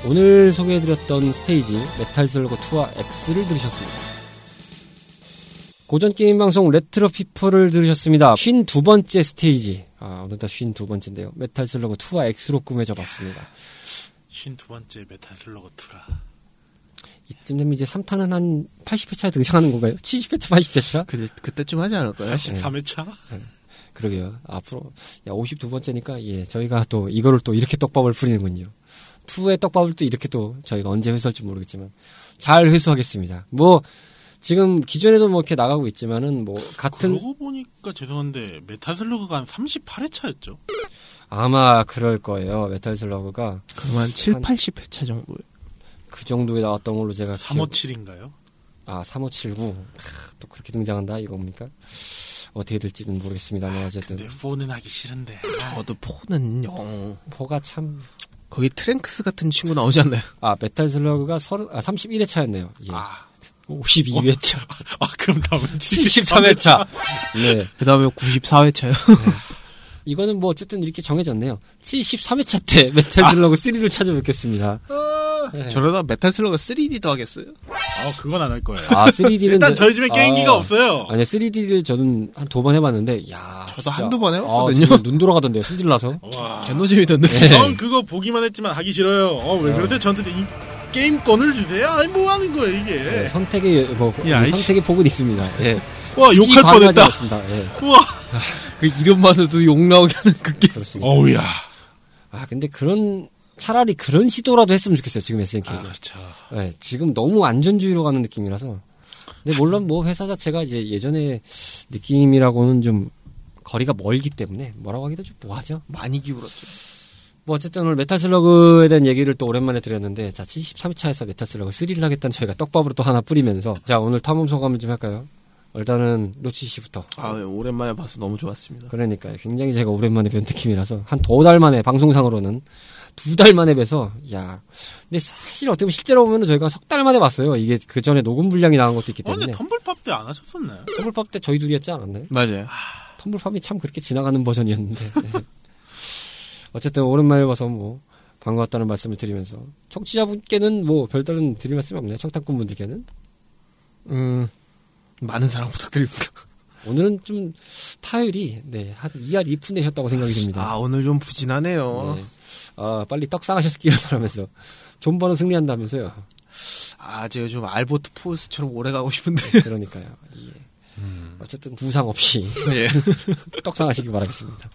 오늘 소개해드렸던 스테이지 메탈 슬러그 2와 X를 들으셨습니다. 고전 게임 방송 레트로 피플을 들으셨습니다. 52번째 스테이지. 아, 오늘 다 52번째인데요. 메탈 슬러그 2와 X로 꾸며져 봤습니다. 쉰두 번째 메탈 슬러그 2라. 이쯤 되면 이제 3탄은 한 80회차에 등장하는 건가요? 70회차, 80회차? 그, 그때쯤 하지 않을까요? 13회차? 그러게요. 앞으로, 야, 52번째니까, 예, 저희가 또, 이거를 또 이렇게 떡밥을 풀리는군요. 2의 떡밥을 또 이렇게 또, 저희가 언제 회수할지 모르겠지만, 잘 회수하겠습니다. 뭐, 지금 기존에도 뭐 이렇게 나가고 있지만은, 뭐, 같은, 그러고 보니까 죄송한데 메탈 슬러그가 한 38회차였죠. 아마 그럴 거예요. 메탈 슬러그가 그만 7, 한- 80회차 정도. 그 정도에 나왔던 걸로 제가. 기억- 357인가요? 아, 3579. 크, 또 그렇게 등장한다, 이겁니까? 어떻게 될지는 모르겠습니다만, 어쨌든. 근데 4는 하기 싫은데. 아, 저도 four는 영. four가 참, 거기 트랭크스 같은 친구 나오지 않나요? 아, 메탈 슬러그가 30, 아, 31회 차였네요. 예. 아, 52회차. 아, 그럼 다음은 73회차. 네. 그 다음에 94회차요. 이거는 뭐 어쨌든 이렇게 정해졌네요. 73회차 때 메탈 슬러그 3를 찾아뵙겠습니다. 네. 저러다 메탈 슬러그 3D도 하겠어요. 아, 그건 안 할 거예요. 아, 3D는. 일단 저희 집에 게임기가 없어요. 아니, 3D를 저는 한 두 번 해봤는데, 야 저도 진짜. 한두 번 아, 해봤거든요. 진짜 눈 돌아가던데요, 승질나서. 와. 개노잼이던데. 네. 전 그거 보기만 했지만 하기 싫어요. 어, 왜 그러세요? 저한테 이 게임권을 주세요? 아니, 뭐 하는 거예요, 이게? 네, 선택의, 뭐, 야. 선택의 폭은 있습니다. 예. 와, 욕할 뻔했다. 않습니다. 예, 그 이름만으로도 욕 나오게 하는 그 게임. 그렇습니다. 어우야. 아, 근데 그런, 차라리 그런 시도라도 했으면 좋겠어요, 지금 SNK가. 아, 그렇죠. 네, 지금 너무 안전주의로 가는 느낌이라서. 근데 물론 뭐 회사 자체가 이제 예전의 느낌이라고는 좀 거리가 멀기 때문에 뭐라고 하기도 좀 뭐하죠. 많이 기울었죠. 뭐 어쨌든 오늘 메탈 슬러그에 대한 얘기를 또 오랜만에 드렸는데 자 73차에서 메탈 슬러그 3를 하겠다는 저희가 떡밥으로 또 하나 뿌리면서 자 오늘 탐험 소감을 좀 할까요? 일단은 로치 씨부터. 아, 예, 오랜만에 봐서 너무 좋았습니다. 그러니까 굉장히 제가 오랜만에 뵌 느낌이라서 한 두 달 만에 방송상으로는 두 달 만에 뵈서 야 근데 사실 어떻게 보면 실제로 보면은 저희가 석 달 만에 봤어요 이게 그 전에 녹음 분량이 나간 것도 있기 어, 근데 때문에 텀블팝 때 안 하셨었나요? 텀블팝 때 저희 둘이 했지 않았나요? 맞아요. 텀블팝이 참 그렇게 지나가는 버전이었는데 네. 어쨌든 오랜만에 봐서 뭐 반가웠다는 말씀을 드리면서 청취자분께는 뭐 별다른 드릴 말씀이 없네요 청탁꾼 분들께는 음, 많은 사랑 부탁드립니다. 오늘은 좀 타율이 네 한 2할 2푼 내셨다고 생각이 듭니다 아, 오늘 좀 부진하네요. 네. 아, 빨리 떡상하셨기를 바라면서 존버는 승리한다면서요. 아, 제가 좀 알버트 푸홀스처럼 오래 가고 싶은데. 그러니까요. 예. 어쨌든 부상 없이 예. 떡상하시길 바라겠습니다.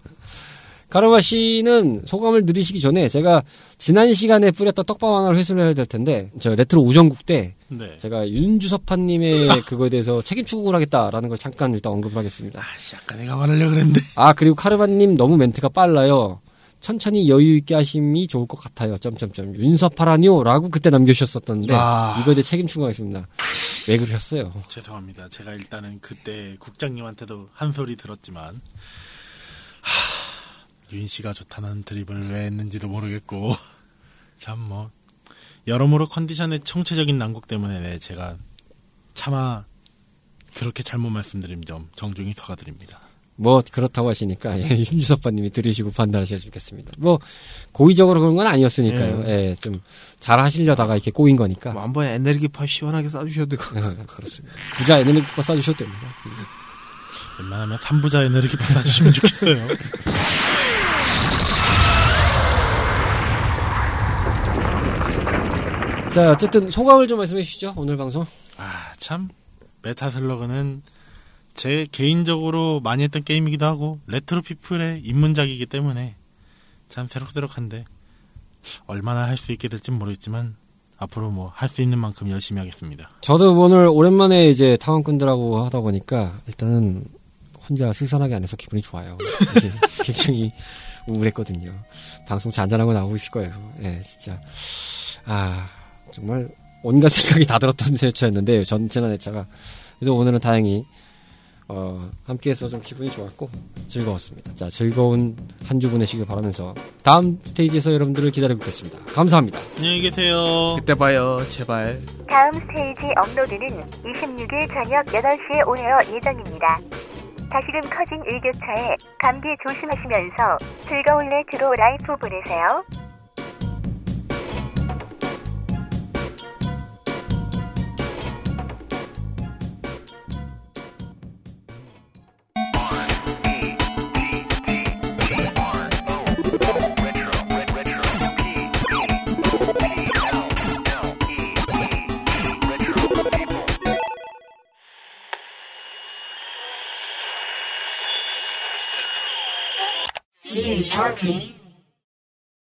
가르마 씨는 소감을 들으시기 전에 제가 지난 시간에 뿌렸던 떡밥 하나를 회수를 해야 될 텐데 저 레트로 우정국 때 네. 제가 윤주섭파님의 그거에 대해서 책임 추구를 하겠다라는 걸 잠깐 일단 언급을 하겠습니다. 아씨, 아까 내가 말하려고 그랬는데. 아 그리고 카르바님 너무 멘트가 빨라요. 천천히 여유 있게 하심이 좋을 것 같아요. 점점점 윤섭하라뇨라고 그때 남겨주셨었던데 아. 이거에 대해 책임 추구하겠습니다. 왜 그러셨어요? 죄송합니다. 제가 일단은 그때 국장님한테도 한 소리 들었지만, 하, 윤 씨가 좋다는 드립을 왜 했는지도 모르겠고, 참 뭐, 여러모로 컨디션의 총체적인 난국 때문에 네, 제가 차마 그렇게 잘못 말씀드린 점 정중히 사과드립니다. 뭐 그렇다고 하시니까 예, 윤주섭파님이 들으시고 판단하셔야 좋겠습니다. 뭐 고의적으로 그런 건 아니었으니까요. 예, 좀 잘하시려다가 이렇게 꼬인 거니까 뭐 한번 에너지파 시원하게 쏴주셔도 되고. 예, 그렇습니다. 부자 에너지파 써주셔도 됩니다. 웬만하면 3부자 에너지 받아주시면 좋겠어요. 자 어쨌든 소감을 좀 말씀해 주시죠 오늘 방송. 아, 참, 메탈 슬러그는 제 개인적으로 많이 했던 게임이기도 하고, 레트로 피플의 입문작이기 때문에 참 새록새록한데, 얼마나 할 수 있게 될진 모르겠지만, 앞으로 뭐 할 수 있는 만큼 열심히 하겠습니다. 저도 오늘 오랜만에 이제 타원꾼들하고 하다 보니까 일단은 혼자 스산하게 안 해서 기분이 좋아요. 굉장히 우울했거든요. 방송 잔잔하고 나오고 있을 거예요. 예, 진짜. 아, 정말 온갖 생각이 다 들었던 회차였는데, 전 지난 회차가. 그래서 오늘은 다행히, 어, 함께해서 좀 기분이 좋았고, 즐거웠습니다. 자, 즐거운 한 주 보내시길 바라면서, 다음 스테이지에서 여러분들을 기다리고 있겠습니다. 감사합니다. 안녕히 계세요. 그때 봐요, 제발. 다음 스테이지 업로드는 26일 저녁 8시에 오늘 예정입니다. 다시금 커진 일교차에 감기 조심하시면서 즐거운 레트로 라이프 보내세요. Tá Amém.